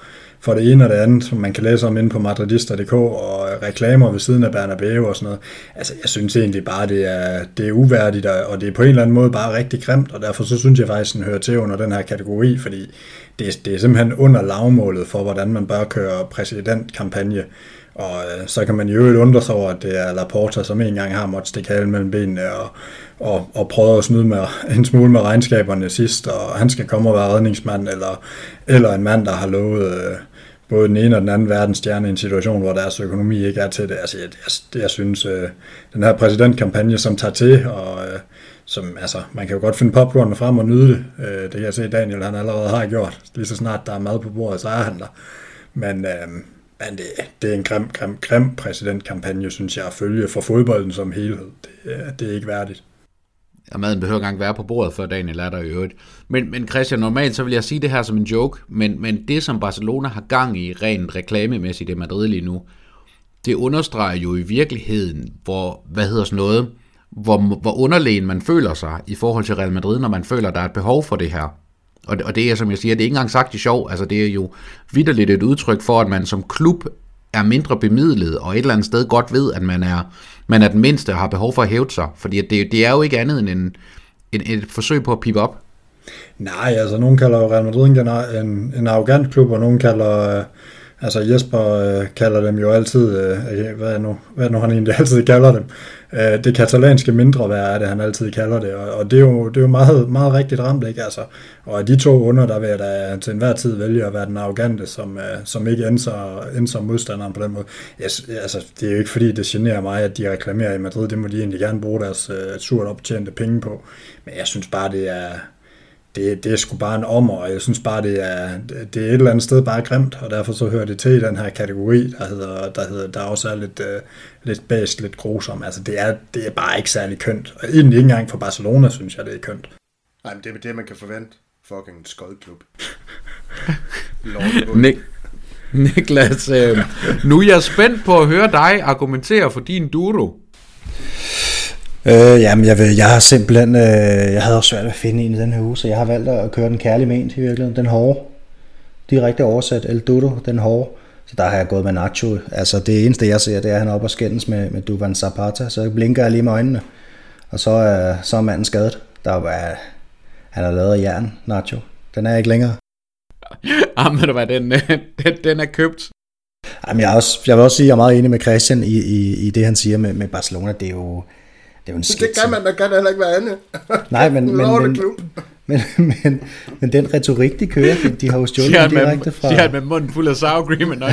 for det ene og det andet, som man kan læse om inde på madridista.dk, og reklamer ved siden af Bernabeu og sådan noget. Altså, jeg synes egentlig bare, det er, det er uværdigt, og det er på en eller anden måde bare rigtig grimt, og derfor så synes jeg faktisk, den hører til under den her kategori, fordi det, det er simpelthen under lavmålet for, hvordan man bør køre præsidentkampagne. Og øh, så kan man jo øvrigt undre sig over, at det er Laporta, som en gang har måttet stikke halen mellem benene og, og, og prøvet at snyde med, en smule med regnskaberne sidst, og han skal komme og være redningsmand, eller, eller en mand, der har lovet øh, både den ene og den anden verdensstjerne i en situation, hvor deres økonomi ikke er til det. Altså, jeg, jeg, jeg synes, øh, den her præsidentkampagne, som tager til, og øh, som, altså, man kan jo godt finde popcorn frem og nyde det. Øh, det kan jeg se, Daniel han allerede har gjort. Lige så snart der er mad på bordet, så er han der. Men, øh, men det, det er en grim, grim, grim præsidentkampagne, synes jeg, at følge for fodbolden som helhed. Det, øh, det er ikke værdigt og maden behøver engang være på bordet, før Daniel er der i øvrigt. Men, men Christian, normalt så vil jeg sige det her som en joke, men, men det som Barcelona har gang i rent reklamemæssigt i Madrid lige nu, det understreger jo i virkeligheden, hvor, hvad hedder sådan noget, hvor, hvor underlegen man føler sig i forhold til Real Madrid, når man føler, der er et behov for det her. Og, og det er, som jeg siger, det er ikke engang sagt i sjov, altså det er jo vidderligt et udtryk for, at man som klub er mindre bemidlet, og et eller andet sted godt ved, at man er, man er den mindste og har behov for at hæve sig. Fordi det, det er jo ikke andet end en, en, et forsøg på at pipe op. Nej, altså nogen kalder Real Madrid en, en, en arrogant klub, og nogen kalder... Øh, Altså Jesper øh, kalder dem jo altid, øh, øh, hvad, er nu, hvad er nu han egentlig altid kalder dem, øh, det katalanske mindre værd er det, han altid kalder det, og, og det er jo, det er jo meget, meget rigtigt ramt, ikke? Altså, og af de to under, der vil jeg da til enhver tid vælge at være den arrogante, som, øh, som ikke ender, ender som modstanderen på den måde. Jeg, altså, det er jo ikke fordi, det generer mig, at de reklamerer i Madrid, det må de egentlig gerne bruge deres øh, surt optjente penge på, men jeg synes bare, det er, det, det er sgu bare en ommer, og jeg synes bare, det er, det er et eller andet sted bare grimt, og derfor så hører det til i den her kategori, der hedder, der, hedder, der også er lidt, uh, lidt bæst, lidt grusom. Altså, det er, det er bare ikke særlig kønt. Og egentlig ikke engang for Barcelona, synes jeg, det er kønt. Nej, men det er det, man kan forvente. Fucking skodklub. Nik Niklas, øh, nu er jeg spændt på at høre dig argumentere for din duro. Øh, jamen, jeg, vil, jeg har simpelthen, øh, jeg havde også svært at finde en i den her uge, så jeg har valgt at køre den kærlige ment i virkeligheden, den hårde. Direkte oversat, El Dudo, den hårde. Så der har jeg gået med Nacho. Altså det eneste jeg ser, det er, at han er oppe og skændes med, med Duvan Zapata, så blinker jeg lige med øjnene. Og så, er, så er manden skadet. Der er bare, han har lavet af jern, Nacho. Den er ikke længere. Jamen, du hvad, den, den, den er købt. Jamen, jeg, er også, jeg vil også sige, at jeg er meget enig med Christian i, i, i det, han siger med, med Barcelona. Det er jo, det er jo en skitse. Det kan man, der kan heller ikke være andet. Nej, men, men, men, men, men, men, den retorik, de kører, de, har jo stjålet de direkte fra... De har med munden fuld af sour cream og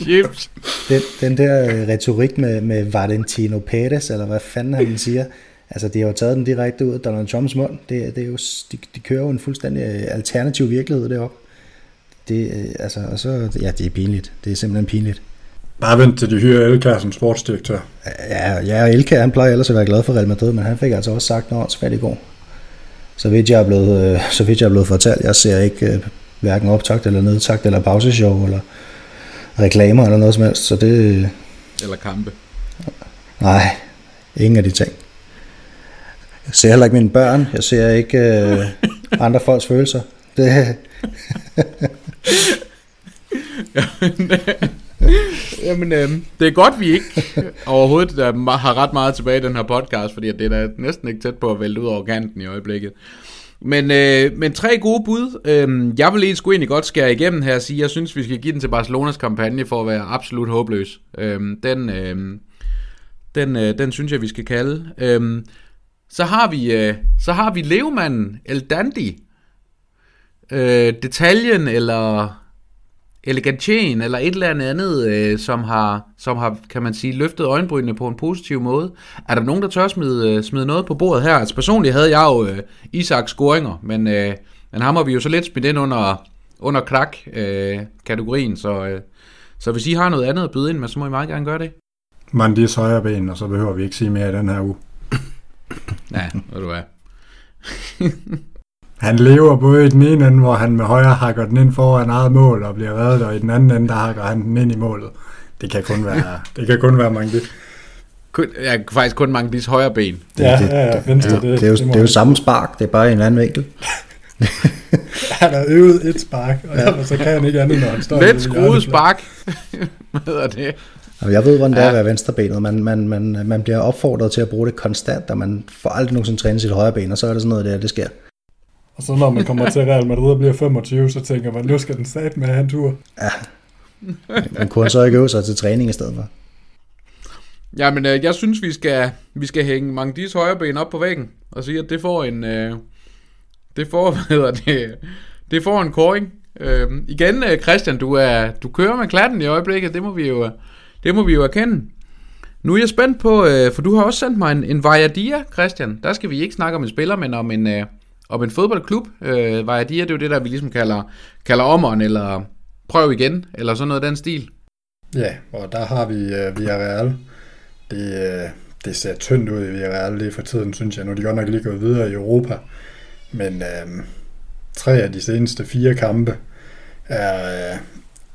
chips. Den, den der øh, retorik med, med Valentino Pérez, eller hvad fanden han siger, altså de har jo taget den direkte ud af Donald Trumps mund. Det, det er jo, de, de kører jo en fuldstændig øh, alternativ virkelighed deroppe. Det, øh, altså, og så, ja, det er pinligt. Det er simpelthen pinligt. Bare vent til de hyrer Elkær som sportsdirektør. Ja, ja Elkær han plejer ellers at være glad for Real Madrid, men han fik altså også sagt noget svært i går. Så vidt jeg er blevet, øh, så vidt jeg er blevet fortalt, jeg ser ikke øh, hverken optagt eller nedtagt eller pauseshow eller reklamer eller noget som helst, så det... Eller kampe. Nej, ingen af de ting. Jeg ser heller ikke mine børn, jeg ser ikke øh, andre folks følelser. Det... Jamen, øhm, det er godt, vi ikke overhovedet har ret meget tilbage i den her podcast, fordi det er da næsten ikke tæt på at vælte ud over kanten i øjeblikket. Men, øh, men tre gode bud. Øh, jeg vil lige sgu egentlig godt skære igennem her og sige, at jeg synes, vi skal give den til Barcelonas kampagne for at være absolut håbløs. Øh, den, øh, den, øh, den synes jeg, vi skal kalde. Øh, så har vi, øh, så har vi levemanden El Dandy. Øh, detaljen eller elegantien eller et eller andet, øh, som, har, som har, kan man sige, løftet øjenbrynene på en positiv måde. Er der nogen, der tør smide, øh, smide noget på bordet her? Altså personligt havde jeg jo øh, Isaks scoringer, men, øh, men ham har vi jo så lidt smidt ind under, under krak-kategorien, øh, så, øh, så hvis I har noget andet at byde ind med, så må I meget gerne gøre det. Mandis højre ben, og så behøver vi ikke sige mere i den her uge. ja, ved du hvad. Han lever både i den ene ende, hvor han med højre hakker den ind foran eget mål og bliver reddet, og i den anden ende, der hakker han den ind i målet. Det kan kun være, det kan kun være mange kun, ja, faktisk kun mange dis højre ben. Ja, det, ja, ja, venstre, det, det, det, er jo, det er jo samme spark, det er bare en anden vinkel. han har øvet et spark, og ja. så kan han ikke andet, når han står Let skruet spark. Hvad er det? Jeg ved, hvordan det er at være venstrebenet. Man, man, man, man bliver opfordret til at bruge det konstant, og man får aldrig nogensinde trænet sit højre ben, og så er det sådan noget der, det sker. Og så når man kommer til Real Madrid og bliver 25, så tænker man, nu skal den sat med have en tur. Ja. Man kunne så ikke øve sig til træning i stedet for. Ja, men øh, jeg synes, vi skal, vi skal hænge Mangdis højre ben op på væggen, og sige, at det får en, øh, det får, hvad hedder det, det får en koring. Øh, igen, øh, Christian, du, er, du kører med klatten i øjeblikket, det må vi jo, det må vi jo erkende. Nu er jeg spændt på, øh, for du har også sendt mig en, en Vajadia, Christian. Der skal vi ikke snakke om en spiller, men om en, øh, op en fodboldklub. Øh, Vajadia, det er jo det der, vi ligesom kalder, kalder ommeren, eller prøv igen, eller sådan noget af den stil. Ja, og der har vi øh, Villarreal. Det, øh, det ser tyndt ud i Villarreal lige for tiden, synes jeg. Nu er de godt nok lige gået videre i Europa. Men øh, tre af de seneste fire kampe er, øh,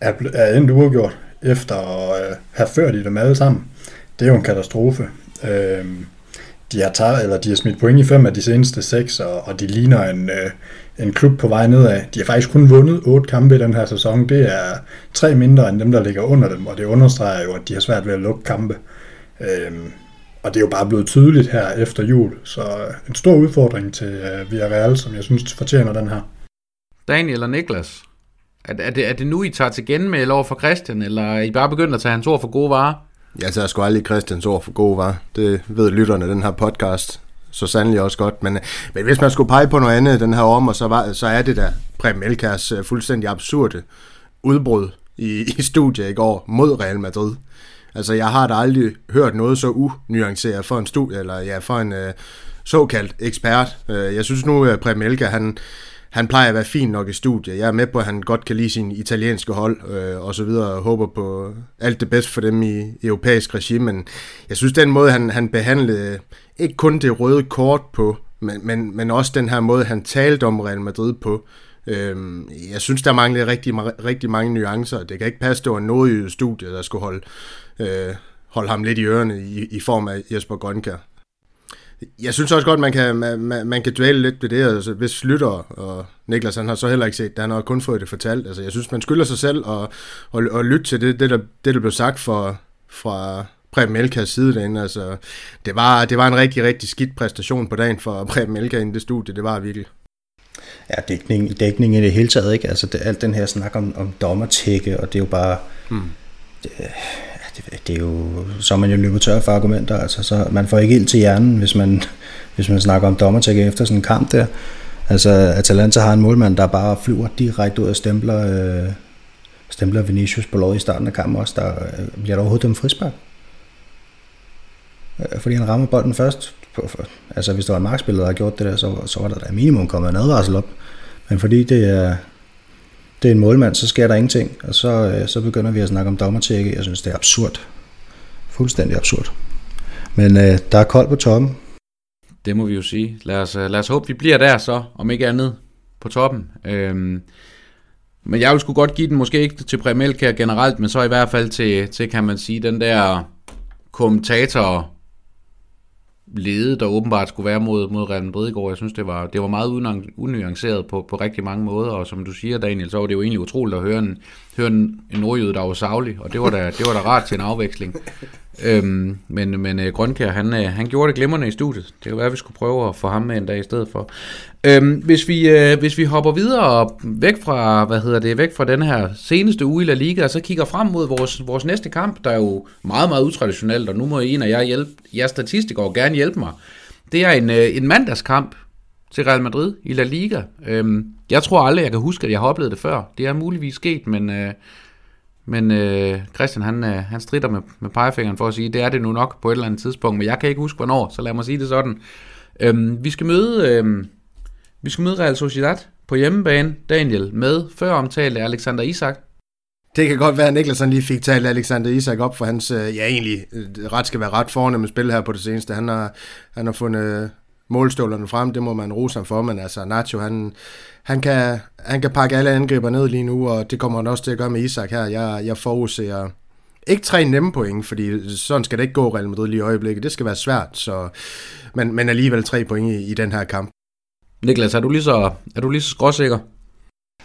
er, er endt uafgjort efter at øh, have ført i dem alle sammen. Det er jo en katastrofe. Øh, de har, taget, eller de har smidt point i fem af de seneste seks, og, og de ligner en, øh, en klub på vej nedad. De har faktisk kun vundet otte kampe i den her sæson. Det er tre mindre end dem, der ligger under dem, og det understreger jo, at de har svært ved at lukke kampe. Øhm, og det er jo bare blevet tydeligt her efter jul, så øh, en stor udfordring til øh, Villarreal, som jeg synes fortjener den her. Daniel og Niklas, er, er, det, er det nu, I tager til genmæld over for Christian, eller er I bare begyndt at tage hans ord for gode varer? Jeg tager sgu aldrig Christians ord for gode var. Det ved lytterne af den her podcast så sandelig også godt. Men, men hvis man skulle pege på noget andet den her om, og så, var, så er det da Prem Elkers øh, fuldstændig absurde udbrud i, i studiet i går mod Real Madrid. Altså, jeg har da aldrig hørt noget så unuanceret for en studie, eller ja, for en øh, såkaldt ekspert. Øh, jeg synes nu, at Prem Elker, han, han plejer at være fin nok i studiet. Jeg er med på, at han godt kan lide sin italienske hold øh, og så videre, og håber på alt det bedste for dem i, europæisk regime, men jeg synes, den måde, han, han behandlede ikke kun det røde kort på, men, men, men også den her måde, han talte om Real Madrid på, øh, jeg synes, der manglede rigtig, rigtig mange nuancer. Det kan ikke passe, det var noget i studiet, der skulle holde, øh, holde ham lidt i ørerne i, i form af Jesper Grønkær. Jeg synes også godt, man kan, man, man kan dvæle lidt ved det, altså, hvis Lytter og Niklas, han har så heller ikke set det, han har kun fået det fortalt. Altså, jeg synes, man skylder sig selv at, at, at lytte til det, det, der, det, der blev sagt for, fra Preben Elkas side derinde. Altså, det, var, det var en rigtig, rigtig skidt præstation på dagen for Preben Elka i det studie, det var virkelig. Ja, dækning, dækning i det hele taget, ikke? Altså, det, alt den her snak om, om dommertække, og det er jo bare... Hmm. Det, det, det er jo, så er man jo løbet tør for argumenter, altså, så man får ikke ild til hjernen, hvis man, hvis man snakker om dommertække efter sådan en kamp der. Altså, Atalanta har en målmand, der bare flyver direkte ud og stempler, øh, stempler Vinicius på lov i starten af kampen også. Der øh, bliver der overhovedet dem frispark. Øh, fordi han rammer bolden først. Altså, hvis der var en markspiller, der havde gjort det der, så, så var der da minimum kommet en advarsel op. Men fordi det er, det er en målmand, så sker der ingenting. Og så, øh, så begynder vi at snakke om dommertjekke. Jeg synes, det er absurd. Fuldstændig absurd. Men øh, der er koldt på toppen. Det må vi jo sige. Lad os, øh, lad os håbe, vi bliver der så, om ikke andet, på toppen. Øhm, men jeg vil sgu godt give den, måske ikke til Premelka generelt, men så i hvert fald til, til kan man sige, den der kommentator lede, der åbenbart skulle være mod, mod Real Madrid i går. Jeg synes, det var, det var meget unuanceret på, på rigtig mange måder, og som du siger, Daniel, så var det jo egentlig utroligt at høre en, høre en, en nordjyde, der var savlig, og det var da, det var da rart til en afveksling. Øhm, men men øh, Grønkær, han, øh, han gjorde det glimrende i studiet. Det kan være, at vi skulle prøve at få ham med en dag i stedet for. Øhm, hvis, vi, øh, hvis vi hopper videre væk fra, hvad hedder det, væk fra den her seneste uge i La Liga, og så kigger frem mod vores, vores næste kamp, der er jo meget, meget utraditionelt, og nu må en af jer, hjælpe, jer statistikere gerne hjælpe mig. Det er en, øh, en mandagskamp til Real Madrid i La Liga. Øhm, jeg tror aldrig, jeg kan huske, at jeg har oplevet det før. Det er muligvis sket, men, øh, men øh, Christian han, øh, han strider med, med pegefingeren for at sige, det er det nu nok på et eller andet tidspunkt, men jeg kan ikke huske, hvornår, så lad mig sige det sådan. Øhm, vi skal møde... Øh, vi skal møde Real Sociedad på hjemmebane, Daniel, med før omtalte Alexander Isak. Det kan godt være, at Niklas lige fik talt Alexander Isak op for hans, øh, ja egentlig, øh, ret skal være ret fornemme spil her på det seneste. Han har, han har fundet målstålerne frem, det må man rose ham for, men altså Nacho, han, han, kan, han kan pakke alle angriber ned lige nu, og det kommer han også til at gøre med Isak her. Jeg, jeg forudser ikke tre nemme point, fordi sådan skal det ikke gå Real Madrid lige i øjeblikket. Det skal være svært, så, men, men alligevel tre point i, i den her kamp. Niklas, er du lige så, er du lige så skråsikker?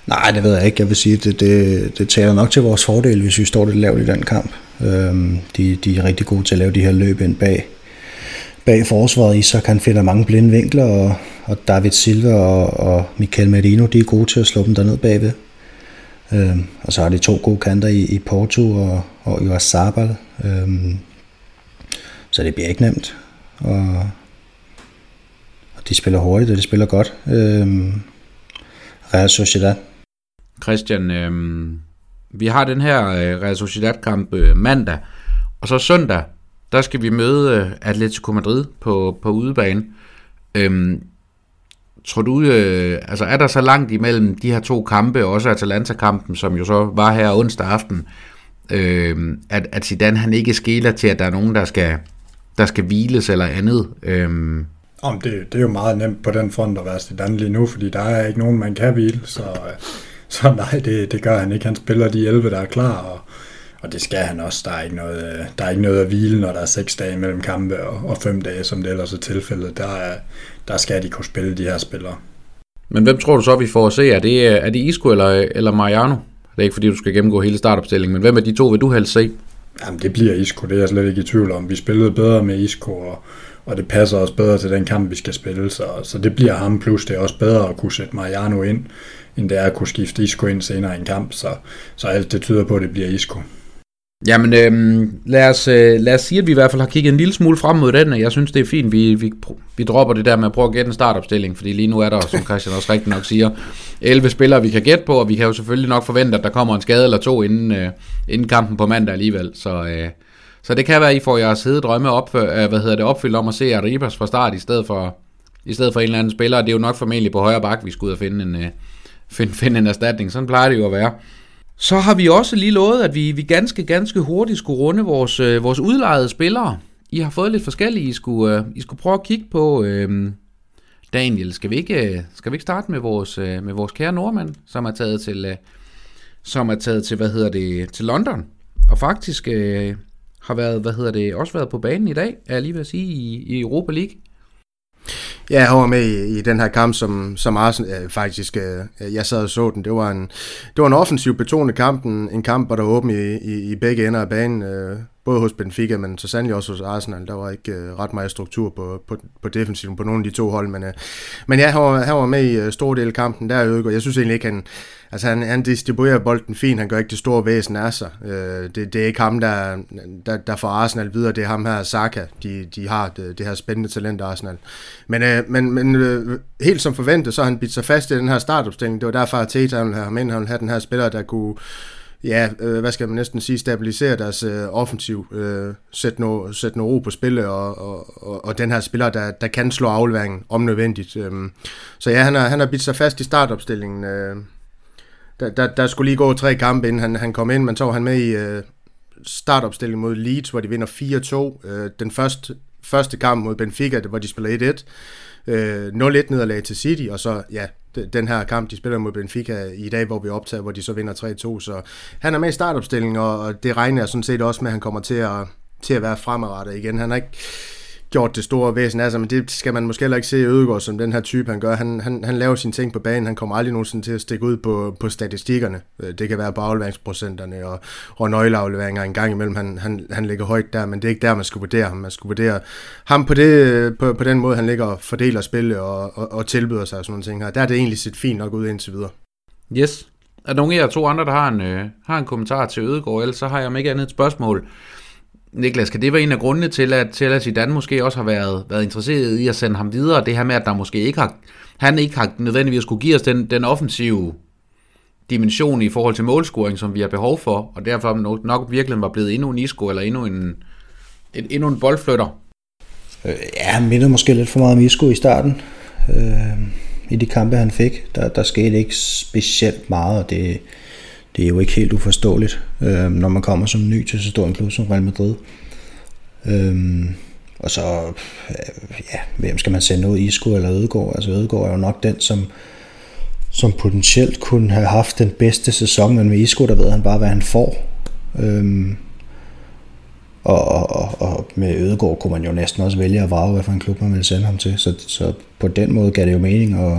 Nej, det ved jeg ikke. Jeg vil sige, at det, det, det taler nok til vores fordel, hvis vi står lidt lavt i den kamp. Øhm, de, de er rigtig gode til at lave de her løb ind bag, bag forsvaret. Isak han finder mange blinde vinkler, og, og David Silva og, og Michael Merino, de er gode til at slå dem derned bagved. Øhm, og så har de to gode kanter i, i Porto og, og Joas Sabal. Øhm, så det bliver ikke nemt. Og, de spiller hurtigt, og de spiller godt. Øhm, Real Sociedad. Christian, øhm, vi har den her øh, Real Sociedad-kamp øh, mandag, og så søndag, der skal vi møde øh, Atletico Madrid på, på udebane. Øhm, tror du, øh, altså er der så langt imellem de her to kampe, også Atalanta-kampen, som jo så var her onsdag aften, øh, at, at Zidane han ikke skæler til, at der er nogen, der skal, der skal hviles eller andet? Øh, om det, det er jo meget nemt på den front at være Zidane lige nu, fordi der er ikke nogen, man kan hvile, så, øh, så nej, det, det gør han ikke. Han spiller de 11, der er klar, og, og det skal han også. Der er, ikke noget, der er ikke noget at hvile, når der er 6 dage mellem kampe og, og 5 dage, som det ellers er tilfældet. Der, er, der skal de kunne spille de her spillere. Men hvem tror du så, vi får at se? Er det, er det Isco eller, eller Mariano? Det er ikke fordi, du skal gennemgå hele startopstillingen, men hvem af de to vil du helst se? Jamen, det bliver Isco, det er jeg slet ikke i tvivl om. Vi spillede bedre med Isco, og, og det passer også bedre til den kamp, vi skal spille, så, så det bliver ham, plus det er også bedre at kunne sætte Mariano ind, end det er at kunne skifte Isco ind senere i en kamp, så, så alt det tyder på, at det bliver Isco. Jamen, øhm, lad, os, øh, lad os sige, at vi i hvert fald har kigget en lille smule frem mod den, og jeg synes, det er fint, vi, vi, vi dropper det der med at prøve at gætte en startopstilling, fordi lige nu er der, som Christian også rigtig nok siger, 11 spillere, vi kan gætte på, og vi kan jo selvfølgelig nok forvente, at der kommer en skade eller to inden, øh, inden kampen på mandag alligevel, så... Øh, så det kan være, at I får jeres hede drømme op, øh, hvad hedder det, opfyldt om at se Arribas fra start, i stedet for, i stedet for en eller anden spiller. Det er jo nok formentlig på højre bak, vi skal ud og finde en, øh, finde, finde en erstatning. Sådan plejer det jo at være. Så har vi også lige lovet, at vi, vi ganske, ganske hurtigt skulle runde vores, øh, vores udlejede spillere. I har fået lidt forskellige, I skulle, øh, I skulle prøve at kigge på. Øh, Daniel, skal vi ikke, øh, skal vi ikke starte med vores, øh, med vores kære nordmand, som er taget til, øh, som er taget til, hvad hedder det, til London, og faktisk øh, har været, hvad hedder det, også været på banen i dag, er jeg lige ved at sige, i, i Europa League. Ja, jeg var med i, i den her kamp, som, som Arsenal øh, faktisk, øh, jeg sad og så den. Det var en, det var en offensiv betonet kamp, en, en kamp, hvor der var åben i, i, i begge ender af banen, øh, både hos Benfica, men så sandelig også hos Arsenal. Der var ikke øh, ret meget struktur på, på, på defensiven på nogle af de to hold, men, øh, men ja, han var, han var med i øh, stor del af kampen der, og jeg synes egentlig ikke, han, Altså han, han distribuerer bolden fint, han gør ikke det store væsen af sig. Øh, det, det er ikke ham, der, der, der får Arsenal videre, det er ham her, Saka. De, de har det, det her spændende talent, Arsenal. Men, øh, Øh, men, men øh, helt som forventet, så har han bidt sig fast i den her startopstilling. Det var derfor, at Teta ville have ham ind, han ville have den her spiller, der kunne ja, øh, hvad skal man næsten sige, stabilisere deres øh, offensiv, øh, sætte, noget, sætte noget ro på spillet, og, og, og, og den her spiller, der, der kan slå afleveringen om nødvendigt. Øh. Så ja, han har, han har bidt sig fast i startopstillingen. Øh der, der, der skulle lige gå tre kampe, inden han, han kom ind. Man tog han med i øh, startopstilling mod Leeds, hvor de vinder 4-2. Øh, den første, første kamp mod Benfica, hvor de spiller 1-1. Øh, 0-1 nederlag til City, og så ja, den her kamp, de spiller mod Benfica i dag, hvor vi optager, hvor de så vinder 3-2. Så han er med i startopstillingen, og, det regner jeg sådan set også med, at han kommer til at, til at være fremadrettet igen. Han er ikke gjort det store væsen af sig, men det skal man måske heller ikke se i Ødegaard som den her type, han gør. Han, han, han laver sine ting på banen, han kommer aldrig nogensinde til at stikke ud på, på statistikkerne. Øh, det kan være på afleveringsprocenterne og, og nøgleafleveringer en gang imellem. Han, han, han ligger højt der, men det er ikke der, man skal vurdere ham. Man skal vurdere ham på, det, på, på den måde, han ligger og fordeler spil og, og, og tilbyder sig og sådan nogle ting her. Der er det egentlig set fint nok ud indtil videre. Yes. Er der nogen af jer to andre, der har en, øh, har en kommentar til Ødegaard, ellers så har jeg om ikke andet et spørgsmål. Niklas, kan det være en af grundene til, at, til i Zidane måske også har været, været interesseret i at sende ham videre? Det her med, at der måske ikke har, han ikke har nødvendigvis skulle give os den, den offensive dimension i forhold til målscoring, som vi har behov for, og derfor nok, nok virkelig var blevet endnu en Isco, eller endnu en, en, endnu en boldflytter. Øh, ja, han mindede måske lidt for meget om Isco i starten. Øh, I de kampe, han fik, der, der skete ikke specielt meget, og det, det er jo ikke helt uforståeligt, øh, når man kommer som ny til så stor en klub som Real Madrid. Øh, og så, øh, ja, hvem skal man sende ud, Isco eller Ødegaard? Altså Ødegaard er jo nok den, som, som potentielt kunne have haft den bedste sæson, men med Isco, der ved han bare, hvad han får. Øhm, og, og, og med Ødegaard kunne man jo næsten også vælge at vrage, hvad for en klub man ville sende ham til. Så, så på den måde gav det jo mening at,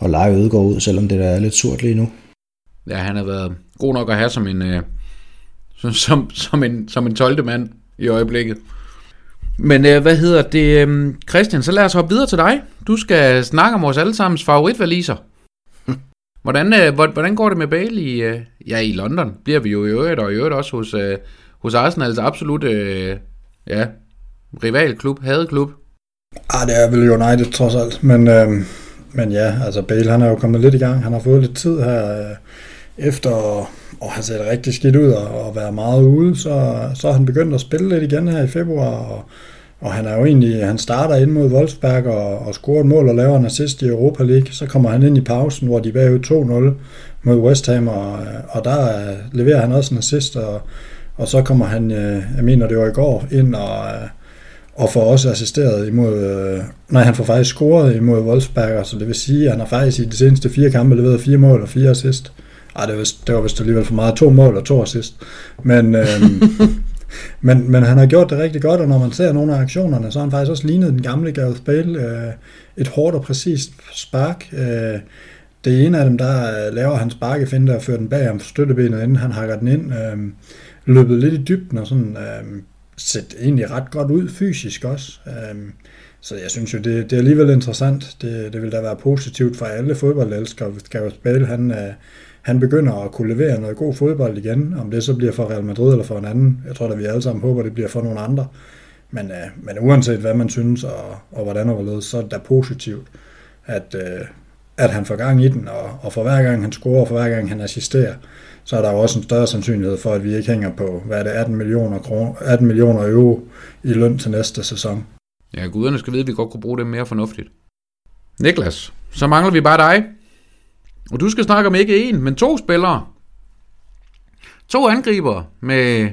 at lege Ødegaard ud, selvom det der er lidt surt lige nu. Ja, han har været god nok at have som en, øh, som, som, en, som en 12. mand i øjeblikket. Men øh, hvad hedder det, øh, Christian, så lad os hoppe videre til dig. Du skal snakke om vores allesammens favoritvaliser. Hvordan, øh, hvordan går det med Bale i, øh, ja, i London? Bliver vi jo i øvrigt, og i øvrigt også hos, øh, hos Arsenals absolut øh, ja, rivalklub, hadeklub. Ah, det er vel United trods alt, men, øh, men ja, altså Bale han er jo kommet lidt i gang. Han har fået lidt tid her øh, efter at have set rigtig skidt ud og, og være meget ude, så, så har han begyndt at spille lidt igen her i februar, og, og han er jo egentlig, han starter ind mod Wolfsberg og, og scorer et mål og laver en assist i Europa League. Så kommer han ind i pausen, hvor de er bagud 2-0 mod West Ham, og, og der leverer han også en assist, og, og så kommer han, øh, jeg mener det var i går, ind og, øh, og får også assisteret imod, øh, nej han får faktisk scoret imod Wolfsberg, så det vil sige, at han har faktisk i de seneste fire kampe leveret fire mål og fire assist. Ej, det var, det var vist alligevel for meget. To mål og to assist. Men, øhm, men, men han har gjort det rigtig godt, og når man ser nogle af aktionerne, så har han faktisk også lignet den gamle Gareth Bale. Øh, et hårdt og præcist spark. Øh, det ene af dem, der øh, laver han sparkefinde og fører den bag for støttebenet, inden han hakker den ind. Øh, løbet lidt i dybden og sådan øh, set egentlig ret godt ud fysisk også. Øh, så jeg synes jo, det, det er alligevel interessant. Det, det vil da være positivt for alle fodboldelskere, hvis Gareth Bale han, øh, han begynder at kunne levere noget god fodbold igen, om det så bliver for Real Madrid eller for en anden. Jeg tror da, vi alle sammen håber, det bliver for nogle andre. Men, øh, men uanset hvad man synes og, og hvordan og hvorledes, så er det da positivt, at, øh, at han får gang i den, og, og for hver gang han scorer, og for hver gang han assisterer, så er der jo også en større sandsynlighed for, at vi ikke hænger på, hvad er det, 18 millioner, kroner, 18 millioner euro i løn til næste sæson. Ja, guderne skal vide, at vi godt kunne bruge det mere fornuftigt. Niklas, så mangler vi bare dig. Og du skal snakke om ikke en, men to spillere. To angriber med,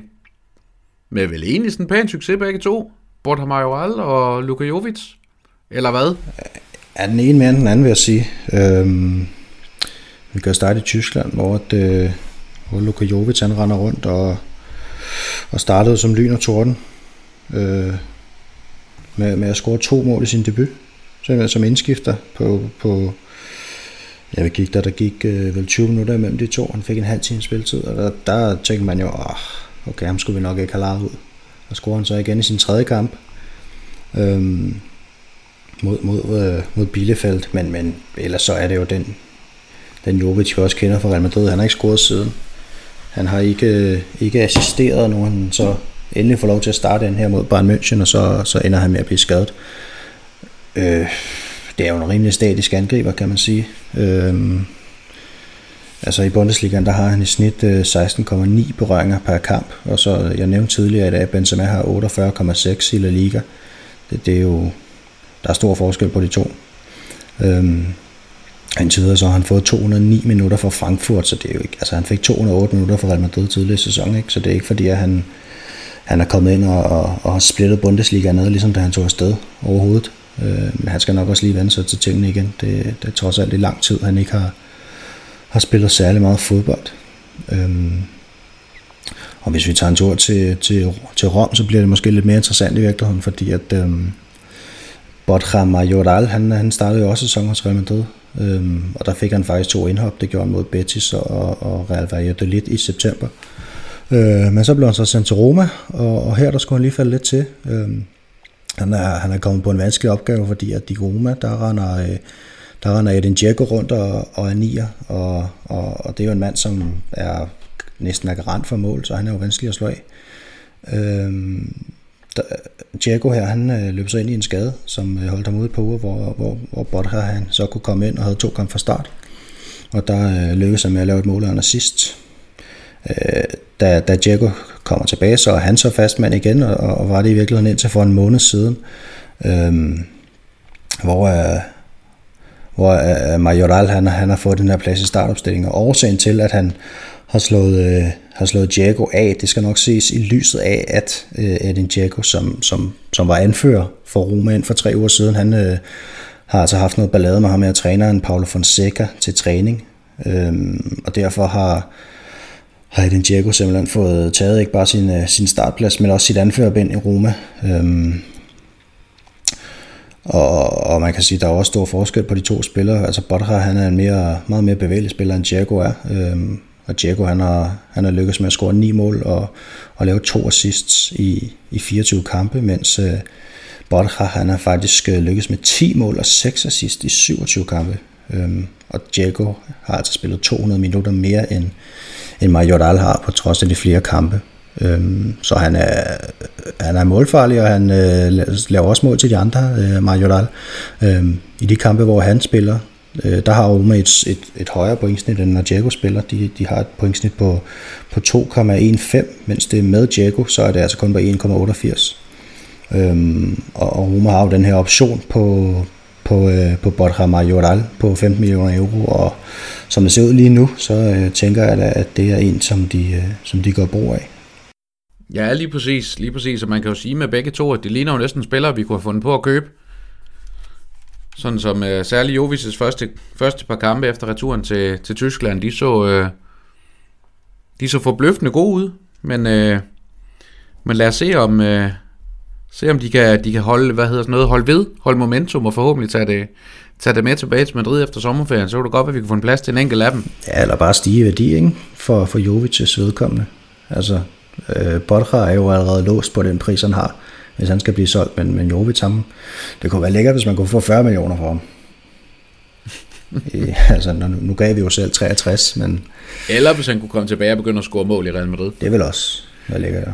med vel egentlig sådan pæn succes begge to. Borja Majoral og Luka Jovic. Eller hvad? Er den ene mere end den anden, vil jeg sige. Øhm, vi kan starte i Tyskland, hvor, det, øh, hvor Luka Jovic han render rundt og, og startede som lyn og torden. Øh, med, med at score to mål i sin debut. Simpelthen altså som indskifter på, på Ja, vi gik der, der gik øh, vel 20 minutter imellem de to. Han fik en halv time spilletid, og der, der tænkte man jo, oh, okay, ham skulle vi nok ikke have lavet ud. Og scorer han så igen i sin tredje kamp øhm, mod, mod, øh, mod Bielefeld, men, men ellers så er det jo den, den Jovic, vi også kender fra Real Madrid. Han har ikke scoret siden. Han har ikke, øh, ikke assisteret, når han så endelig får lov til at starte den her mod Bayern München, og så, så ender han med at blive skadet. Øh, det er jo en rimelig statisk angriber, kan man sige. Øhm, altså i Bundesligaen, der har han i snit øh, 16,9 berøringer per kamp, og så, øh, jeg nævnte tidligere, at Benzema har 48,6 i La Liga. Det, det er jo, der er stor forskel på de to. Øhm, han tider, så har han fået 209 minutter for Frankfurt, så det er jo ikke, altså han fik 208 minutter for Real Madrid tidligere i sæson, ikke? så det er ikke fordi, at han, han er kommet ind og, og, og har splittet Bundesliga ned, ligesom da han tog afsted overhovedet. Øh, men han skal nok også lige vende sig til tingene igen. Det, det er trods alt i lang tid, han ikke har, har spillet særlig meget fodbold. Øhm, og hvis vi tager en tur til, til, til Rom, så bliver det måske lidt mere interessant i virkeligheden, fordi at øhm, Borja Majoral, han, han startede jo også sæsonen hos Real Madrid, øhm, og der fik han faktisk to indhop, det gjorde han mod Betis og, og Real Valladolid i september. Øh, men så blev han så sendt til Roma, og, og her der skulle han lige falde lidt til. Øhm, han er, han er kommet på en vanskelig opgave, fordi at de Roma, der render, øh, der render Edin Dzeko rundt og, og er nier, og, og, og det er jo en mand, som er næsten er garant for mål, så han er jo vanskelig at slå af. Øh, der, Diego her, han øh, løb så ind i en skade, som øh, holdt ham ude på uger, hvor, hvor, hvor her han så kunne komme ind og havde to kampe fra start. Og der øh, lykkedes han med at lave et mål og en assist. Øh, da, da Diego kommer tilbage, så er han så fastmand igen, og, og var det i virkeligheden indtil for en måned siden, øh, hvor, øh, hvor øh, Majoral han, han har fået den her plads i startopstillingen. Og årsagen til, at han har slået, øh, har slået Diego af, det skal nok ses i lyset af, at øh, Edin Diego, som, som, som var anfører for Roma ind for tre uger siden, han øh, har altså haft noget ballade med ham med træneren Paulo Fonseca til træning. Øh, og derfor har har Edin Diego simpelthen fået taget ikke bare sin, øh, sin startplads, men også sit anførerbind i Roma. Øhm, og, og man kan sige, at der er også stor forskel på de to spillere. Altså Botra, han er en mere, meget mere bevægelig spiller, end Diego er. Øhm, og Diego, han har, han har lykkes med at score ni mål og, og lave to assists i, i 24 kampe, mens øh, Bodra, han har faktisk øh, lykkes med 10 mål og 6 assists i 27 kampe. Øhm, og Diego har altså spillet 200 minutter mere end, end Majoral har, på trods af de flere kampe. Øhm, så han er, han er målfarlig, og han øh, laver også mål til de andre, øh, Majoral. Øhm, I de kampe, hvor han spiller, øh, der har Roma et, et, et højere pointsnit, end når Diego spiller. De, de har et pointsnit på, på 2,15, mens det er med Diego, så er det altså kun på 1,88. Øhm, og, og Roma har jo den her option på, på, øh, på Borja Majoral på 15 millioner euro, og som det ser ud lige nu, så øh, tænker jeg da, at det er en, som de, øh, som de gør brug af. Ja, lige præcis, lige præcis, og man kan jo sige med begge to, at det ligner jo næsten spillere, vi kunne have fundet på at købe. Sådan som øh, særligt Jovics første, første par kampe efter returen til, til Tyskland, de så, øh, de så forbløffende gode ud, men, øh, men lad os se om, øh, Se om de kan, de kan holde, hvad hedder sådan noget, holde ved, holde momentum og forhåbentlig tage det, tage det med tilbage til Madrid efter sommerferien. Så kunne det godt at vi kan få en plads til en enkelt af dem. Ja, eller bare stige værdi, ikke? For, for Jovic's vedkommende. Altså, øh, Bodra er jo allerede låst på den pris, han har, hvis han skal blive solgt. Men, men Jovic, ham, det kunne være lækkert, hvis man kunne få 40 millioner for ham. I, altså, nu, nu gav vi jo selv 63, men... Eller hvis han kunne komme tilbage og begynde at score mål i Real Madrid. Det vil også være lækkert, ja.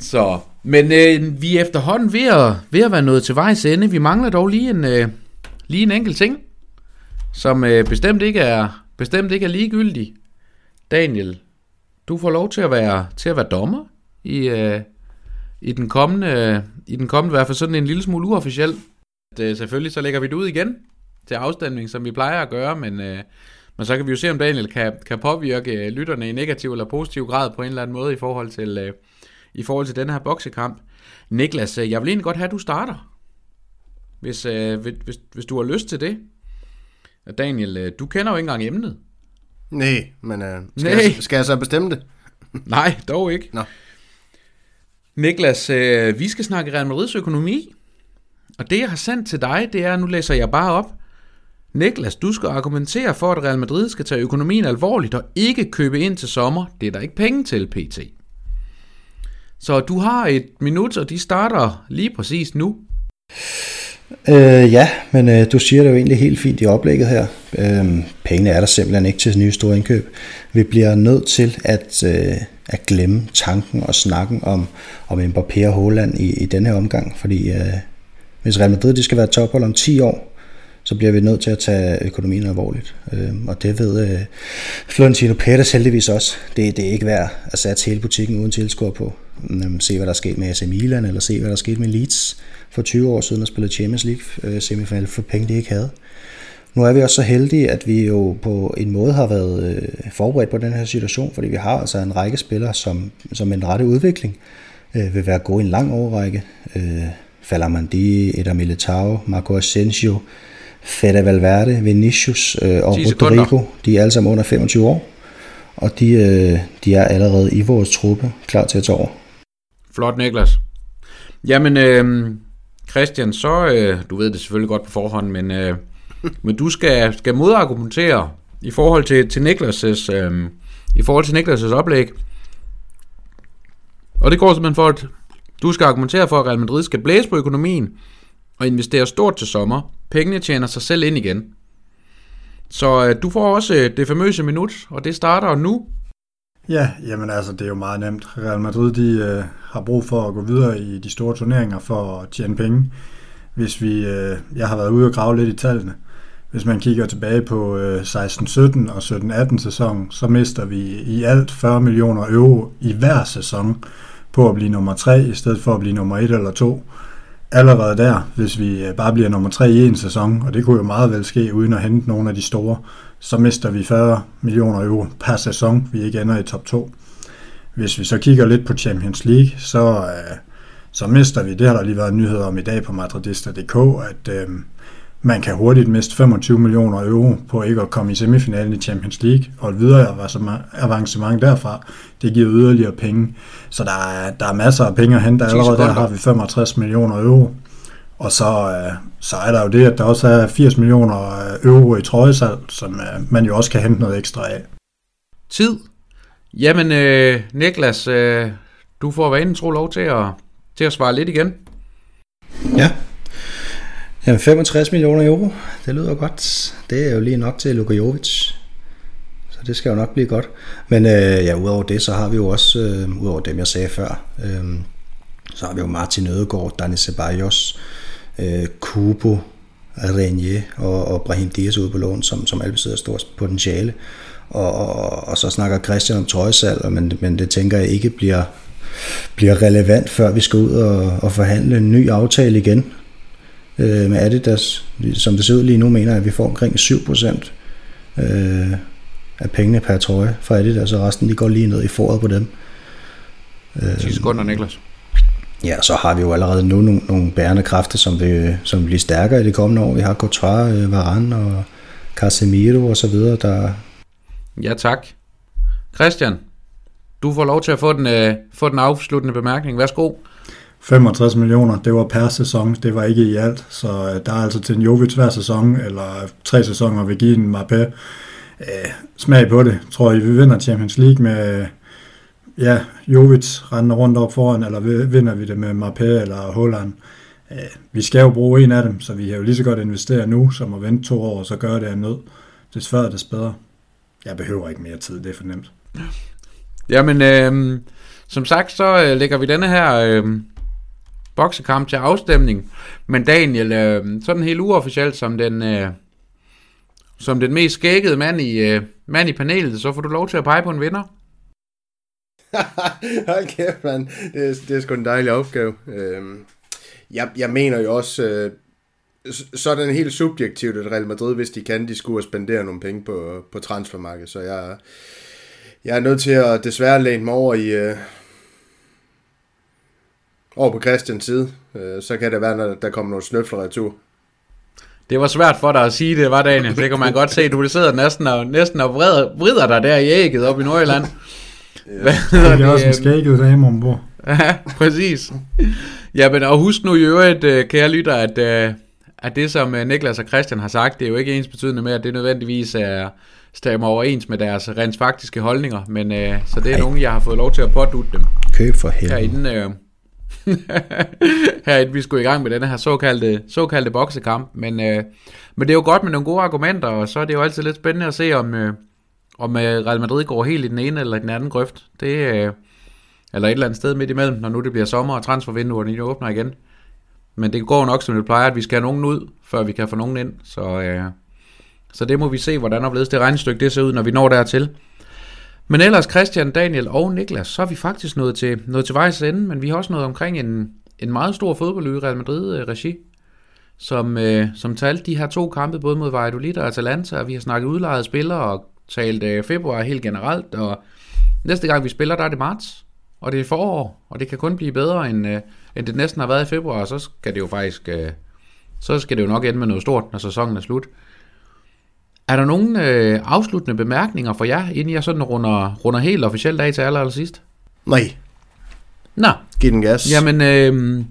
Så, men øh, vi er efterhånden ved at, ved at være nået til vejs ende. Vi mangler dog lige en, øh, lige en enkelt ting, som øh, bestemt, ikke er, bestemt ikke er ligegyldig. Daniel, du får lov til at være, til at være dommer i, øh, i den kommende, i den kommende, i hvert fald sådan en lille smule uofficiel. Det, øh, selvfølgelig så lægger vi det ud igen til afstemning, som vi plejer at gøre, men, øh, men så kan vi jo se, om Daniel kan, kan påvirke øh, lytterne i negativ eller positiv grad på en eller anden måde i forhold til, øh, i forhold til den her boksekamp. Niklas, øh, jeg vil egentlig godt have, at du starter, hvis, øh, hvis, hvis du har lyst til det. Daniel, øh, du kender jo ikke engang emnet. Nej, men øh, skal, Nej. Jeg, skal jeg så bestemme det? Nej, dog ikke. Nå. Niklas, øh, vi skal snakke Real Madrids økonomi. Og det, jeg har sendt til dig, det er, nu læser jeg bare op. Niklas, du skal argumentere for, at Real Madrid skal tage økonomien alvorligt og ikke købe ind til sommer. Det er der ikke penge til, PT. Så du har et minut, og de starter lige præcis nu. Øh, ja, men øh, du siger det jo egentlig helt fint i oplægget her. Øh, pengene er der simpelthen ikke til nye store indkøb. Vi bliver nødt til at, øh, at glemme tanken og snakken om, om Mbappé og Håland i, i denne her omgang, fordi øh, hvis Real Madrid de skal være tophold om 10 år, så bliver vi nødt til at tage økonomien alvorligt. Øh, og det ved øh, Florentino Pérez heldigvis også. Det, det er ikke værd at sætte hele butikken uden tilskuer på. Øh, se hvad der er sket med AC Milan, eller se hvad der er sket med Leeds for 20 år siden, og spille Champions League øh, semifinal for penge, de ikke havde. Nu er vi også så heldige, at vi jo på en måde har været øh, forberedt på den her situation, fordi vi har altså en række spillere, som, som en rette udvikling øh, vil være gode i en lang overrække. Øh, Falamandi, Eder Militao, Marco Asensio, Fede Valverde, Vinicius øh, og Rodrigo, de er alle sammen under 25 år, og de, øh, de er allerede i vores truppe klar til at tage over. Flot, Niklas. Jamen, øh, Christian, så, øh, du ved det selvfølgelig godt på forhånd, men, øh, men du skal, skal modargumentere i forhold til, til Niklas' øh, i forhold til Niklas' oplæg. Og det går simpelthen for, at du skal argumentere for, at Real Madrid skal blæse på økonomien og investere stort til sommer. Pengene tjener sig selv ind igen. Så øh, du får også øh, det famøse minut, og det starter nu. Ja, jamen altså, det er jo meget nemt. Real Madrid, de øh, har brug for at gå videre i de store turneringer for at tjene penge. Hvis vi, øh, jeg har været ude og grave lidt i tallene. Hvis man kigger tilbage på øh, 16-17 og 17-18 sæson, så mister vi i alt 40 millioner euro i hver sæson på at blive nummer 3, i stedet for at blive nummer 1 eller 2. Allerede der, hvis vi øh, bare bliver nummer 3 i en sæson, og det kunne jo meget vel ske uden at hente nogle af de store, så mister vi 40 millioner euro per sæson, vi ikke ender i top 2. Hvis vi så kigger lidt på Champions League, så, øh, så mister vi, det har der lige været nyheder om i dag på madridista.dk, at øh, man kan hurtigt miste 25 millioner euro på ikke at komme i semifinalen i Champions League, og et videre avancement derfra, det giver yderligere penge. Så der er, der er masser af penge at hente. Allerede der har vi 65 millioner euro. Og så, øh, så er der jo det, at der også er 80 millioner euro i trøjesal, som øh, man jo også kan hente noget ekstra af. Tid. Jamen, øh, Niklas, øh, du får vanen tro lov til at, til at svare lidt igen. Ja, Jamen 65 millioner euro, det lyder godt. Det er jo lige nok til Luka Jovic. Så det skal jo nok blive godt. Men øh, ja, udover det, så har vi jo også, øh, udover dem jeg sagde før, øh, så har vi jo Martin Ødegaard, Dani Ceballos, øh, Kubo, Renier og, og Brahim Dias ude på lån, som, som alle besidder stort potentiale. Og, og, og så snakker Christian om trøjesal, men, men det tænker jeg ikke bliver, bliver relevant, før vi skal ud og, og forhandle en ny aftale igen øh, med Adidas. Som det ser ud lige nu, mener jeg, at vi får omkring 7% øh, af pengene per trøje fra Adidas, og resten de går lige ned i foret på dem. 10 sekunder, Niklas. Ja, så har vi jo allerede nu nogle, nogle bærende kræfter, som vil, som vil blive stærkere i det kommende år. Vi har Courtois, øh, Varane og Casemiro og så videre, der... Ja, tak. Christian, du får lov til at få den, øh, få den afsluttende bemærkning. Værsgo. 65 millioner, det var per sæson, det var ikke i alt, så øh, der er altså til en Jovic hver sæson, eller øh, tre sæsoner vil give en Mbappé øh, smag på det. Tror I, vi vinder Champions League med øh, ja, Jovic rendende rundt op foran, eller vinder vi det med Mbappé eller Holland? Øh, vi skal jo bruge en af dem, så vi har jo lige så godt investere nu, som at vente to år, og så gøre det af nød. Des før, des bedre. Jeg behøver ikke mere tid, det er fornemt. Jamen, øh, som sagt, så øh, lægger vi denne her... Øh boksekamp til afstemning. Men Daniel, øh, sådan helt uofficielt som den, øh, som den mest skækkede mand i, øh, mand i panelet, så får du lov til at pege på en vinder. Hold kæft, mand. Det er, det er sgu en dejlig opgave. Øh, jeg, jeg mener jo også, øh, så er det helt subjektivt, at Real Madrid, hvis de kan, de skulle spendere nogle penge på, på transfermarkedet. Så jeg, jeg er nødt til at desværre læne mig over i, øh, over på Christians side, øh, så kan det være, når der kommer nogle snøfler retur. Det var svært for dig at sige det, var Daniel. Det kan man godt se. Du sidder næsten og, næsten og vrider, vrider dig der i ægget op i Nordjylland. Ja. det er også en skægget dame ombord. ja, præcis. Ja, men og husk nu i øvrigt, øh, kære lytter, at, øh, at det som øh, Niklas og Christian har sagt, det er jo ikke ens betydende med, at det nødvendigvis er stemmer overens med deres rent faktiske holdninger, men så det er Ej. nogen, jeg har fået lov til at pådute dem. Køb for helvede. Herinde, her vi skulle i gang med den her såkaldte, såkaldte boksekamp. Men, øh, men det er jo godt med nogle gode argumenter, og så er det jo altid lidt spændende at se, om, øh, om øh, Real Madrid går helt i den ene eller den anden grøft. Det, øh, eller et eller andet sted midt imellem, når nu det bliver sommer, og transfervinduerne åbner igen. Men det går nok, som det plejer, at vi skal have nogen ud, før vi kan få nogen ind. Så, øh, så det må vi se, hvordan opledes det regnestykke det ser ud, når vi når dertil. Men ellers Christian, Daniel og Niklas, så er vi faktisk nået til, nået til vejs ende, men vi har også nået omkring en, en meget stor fodboldø i Real Madrid-regi, øh, som, øh, som talte de her to kampe, både mod Valladolid og Atalanta, og vi har snakket udlejet spillere og talt øh, februar helt generelt, og næste gang vi spiller, der er det marts, og det er forår, og det kan kun blive bedre, end, øh, end det næsten har været i februar, og så skal det jo faktisk, øh, så skal det jo nok ende med noget stort, når sæsonen er slut. Er der nogen øh, afsluttende bemærkninger for jer, inden jeg sådan runder, runder helt officielt af til aller, aller sidst? Nej. Nå. Giv den gas. Jamen, øh,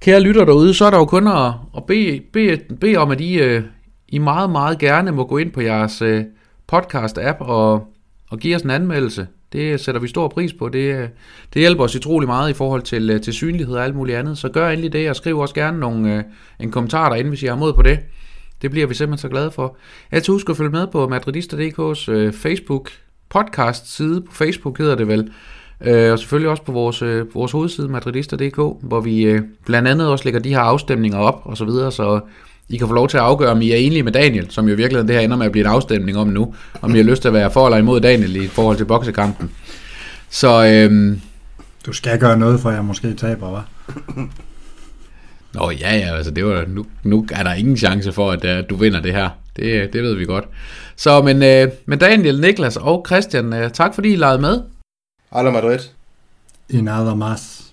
kære lytter derude, så er der jo kun at, at bede, bede, bede om, at I, øh, I meget, meget gerne må gå ind på jeres øh, podcast-app og, og give os en anmeldelse. Det sætter vi stor pris på. Det, det hjælper os utrolig meget i forhold til, øh, til synlighed og alt muligt andet. Så gør endelig det, og skriv også gerne nogle, øh, en kommentar derinde, hvis I har mod på det. Det bliver vi simpelthen så glade for. Jeg husk at følge med på madridister.dk's øh, Facebook podcast side på Facebook hedder det vel, øh, og selvfølgelig også på vores, øh, vores hovedside madridister.dk, hvor vi øh, blandt andet også lægger de her afstemninger op og så videre, så I kan få lov til at afgøre, om I er enige med Daniel, som jo virkelig det her ender med at blive en afstemning om nu, om I har lyst til at være for eller imod Daniel i forhold til boksekampen. Så øh, Du skal gøre noget, for jeg måske taber, hva'? Nå ja, ja, altså det var, nu, nu er der ingen chance for, at uh, du vinder det her. Det, det ved vi godt. Så, men, uh, men Daniel, Niklas og Christian, uh, tak fordi I legede med. Alla Madrid. I nada más.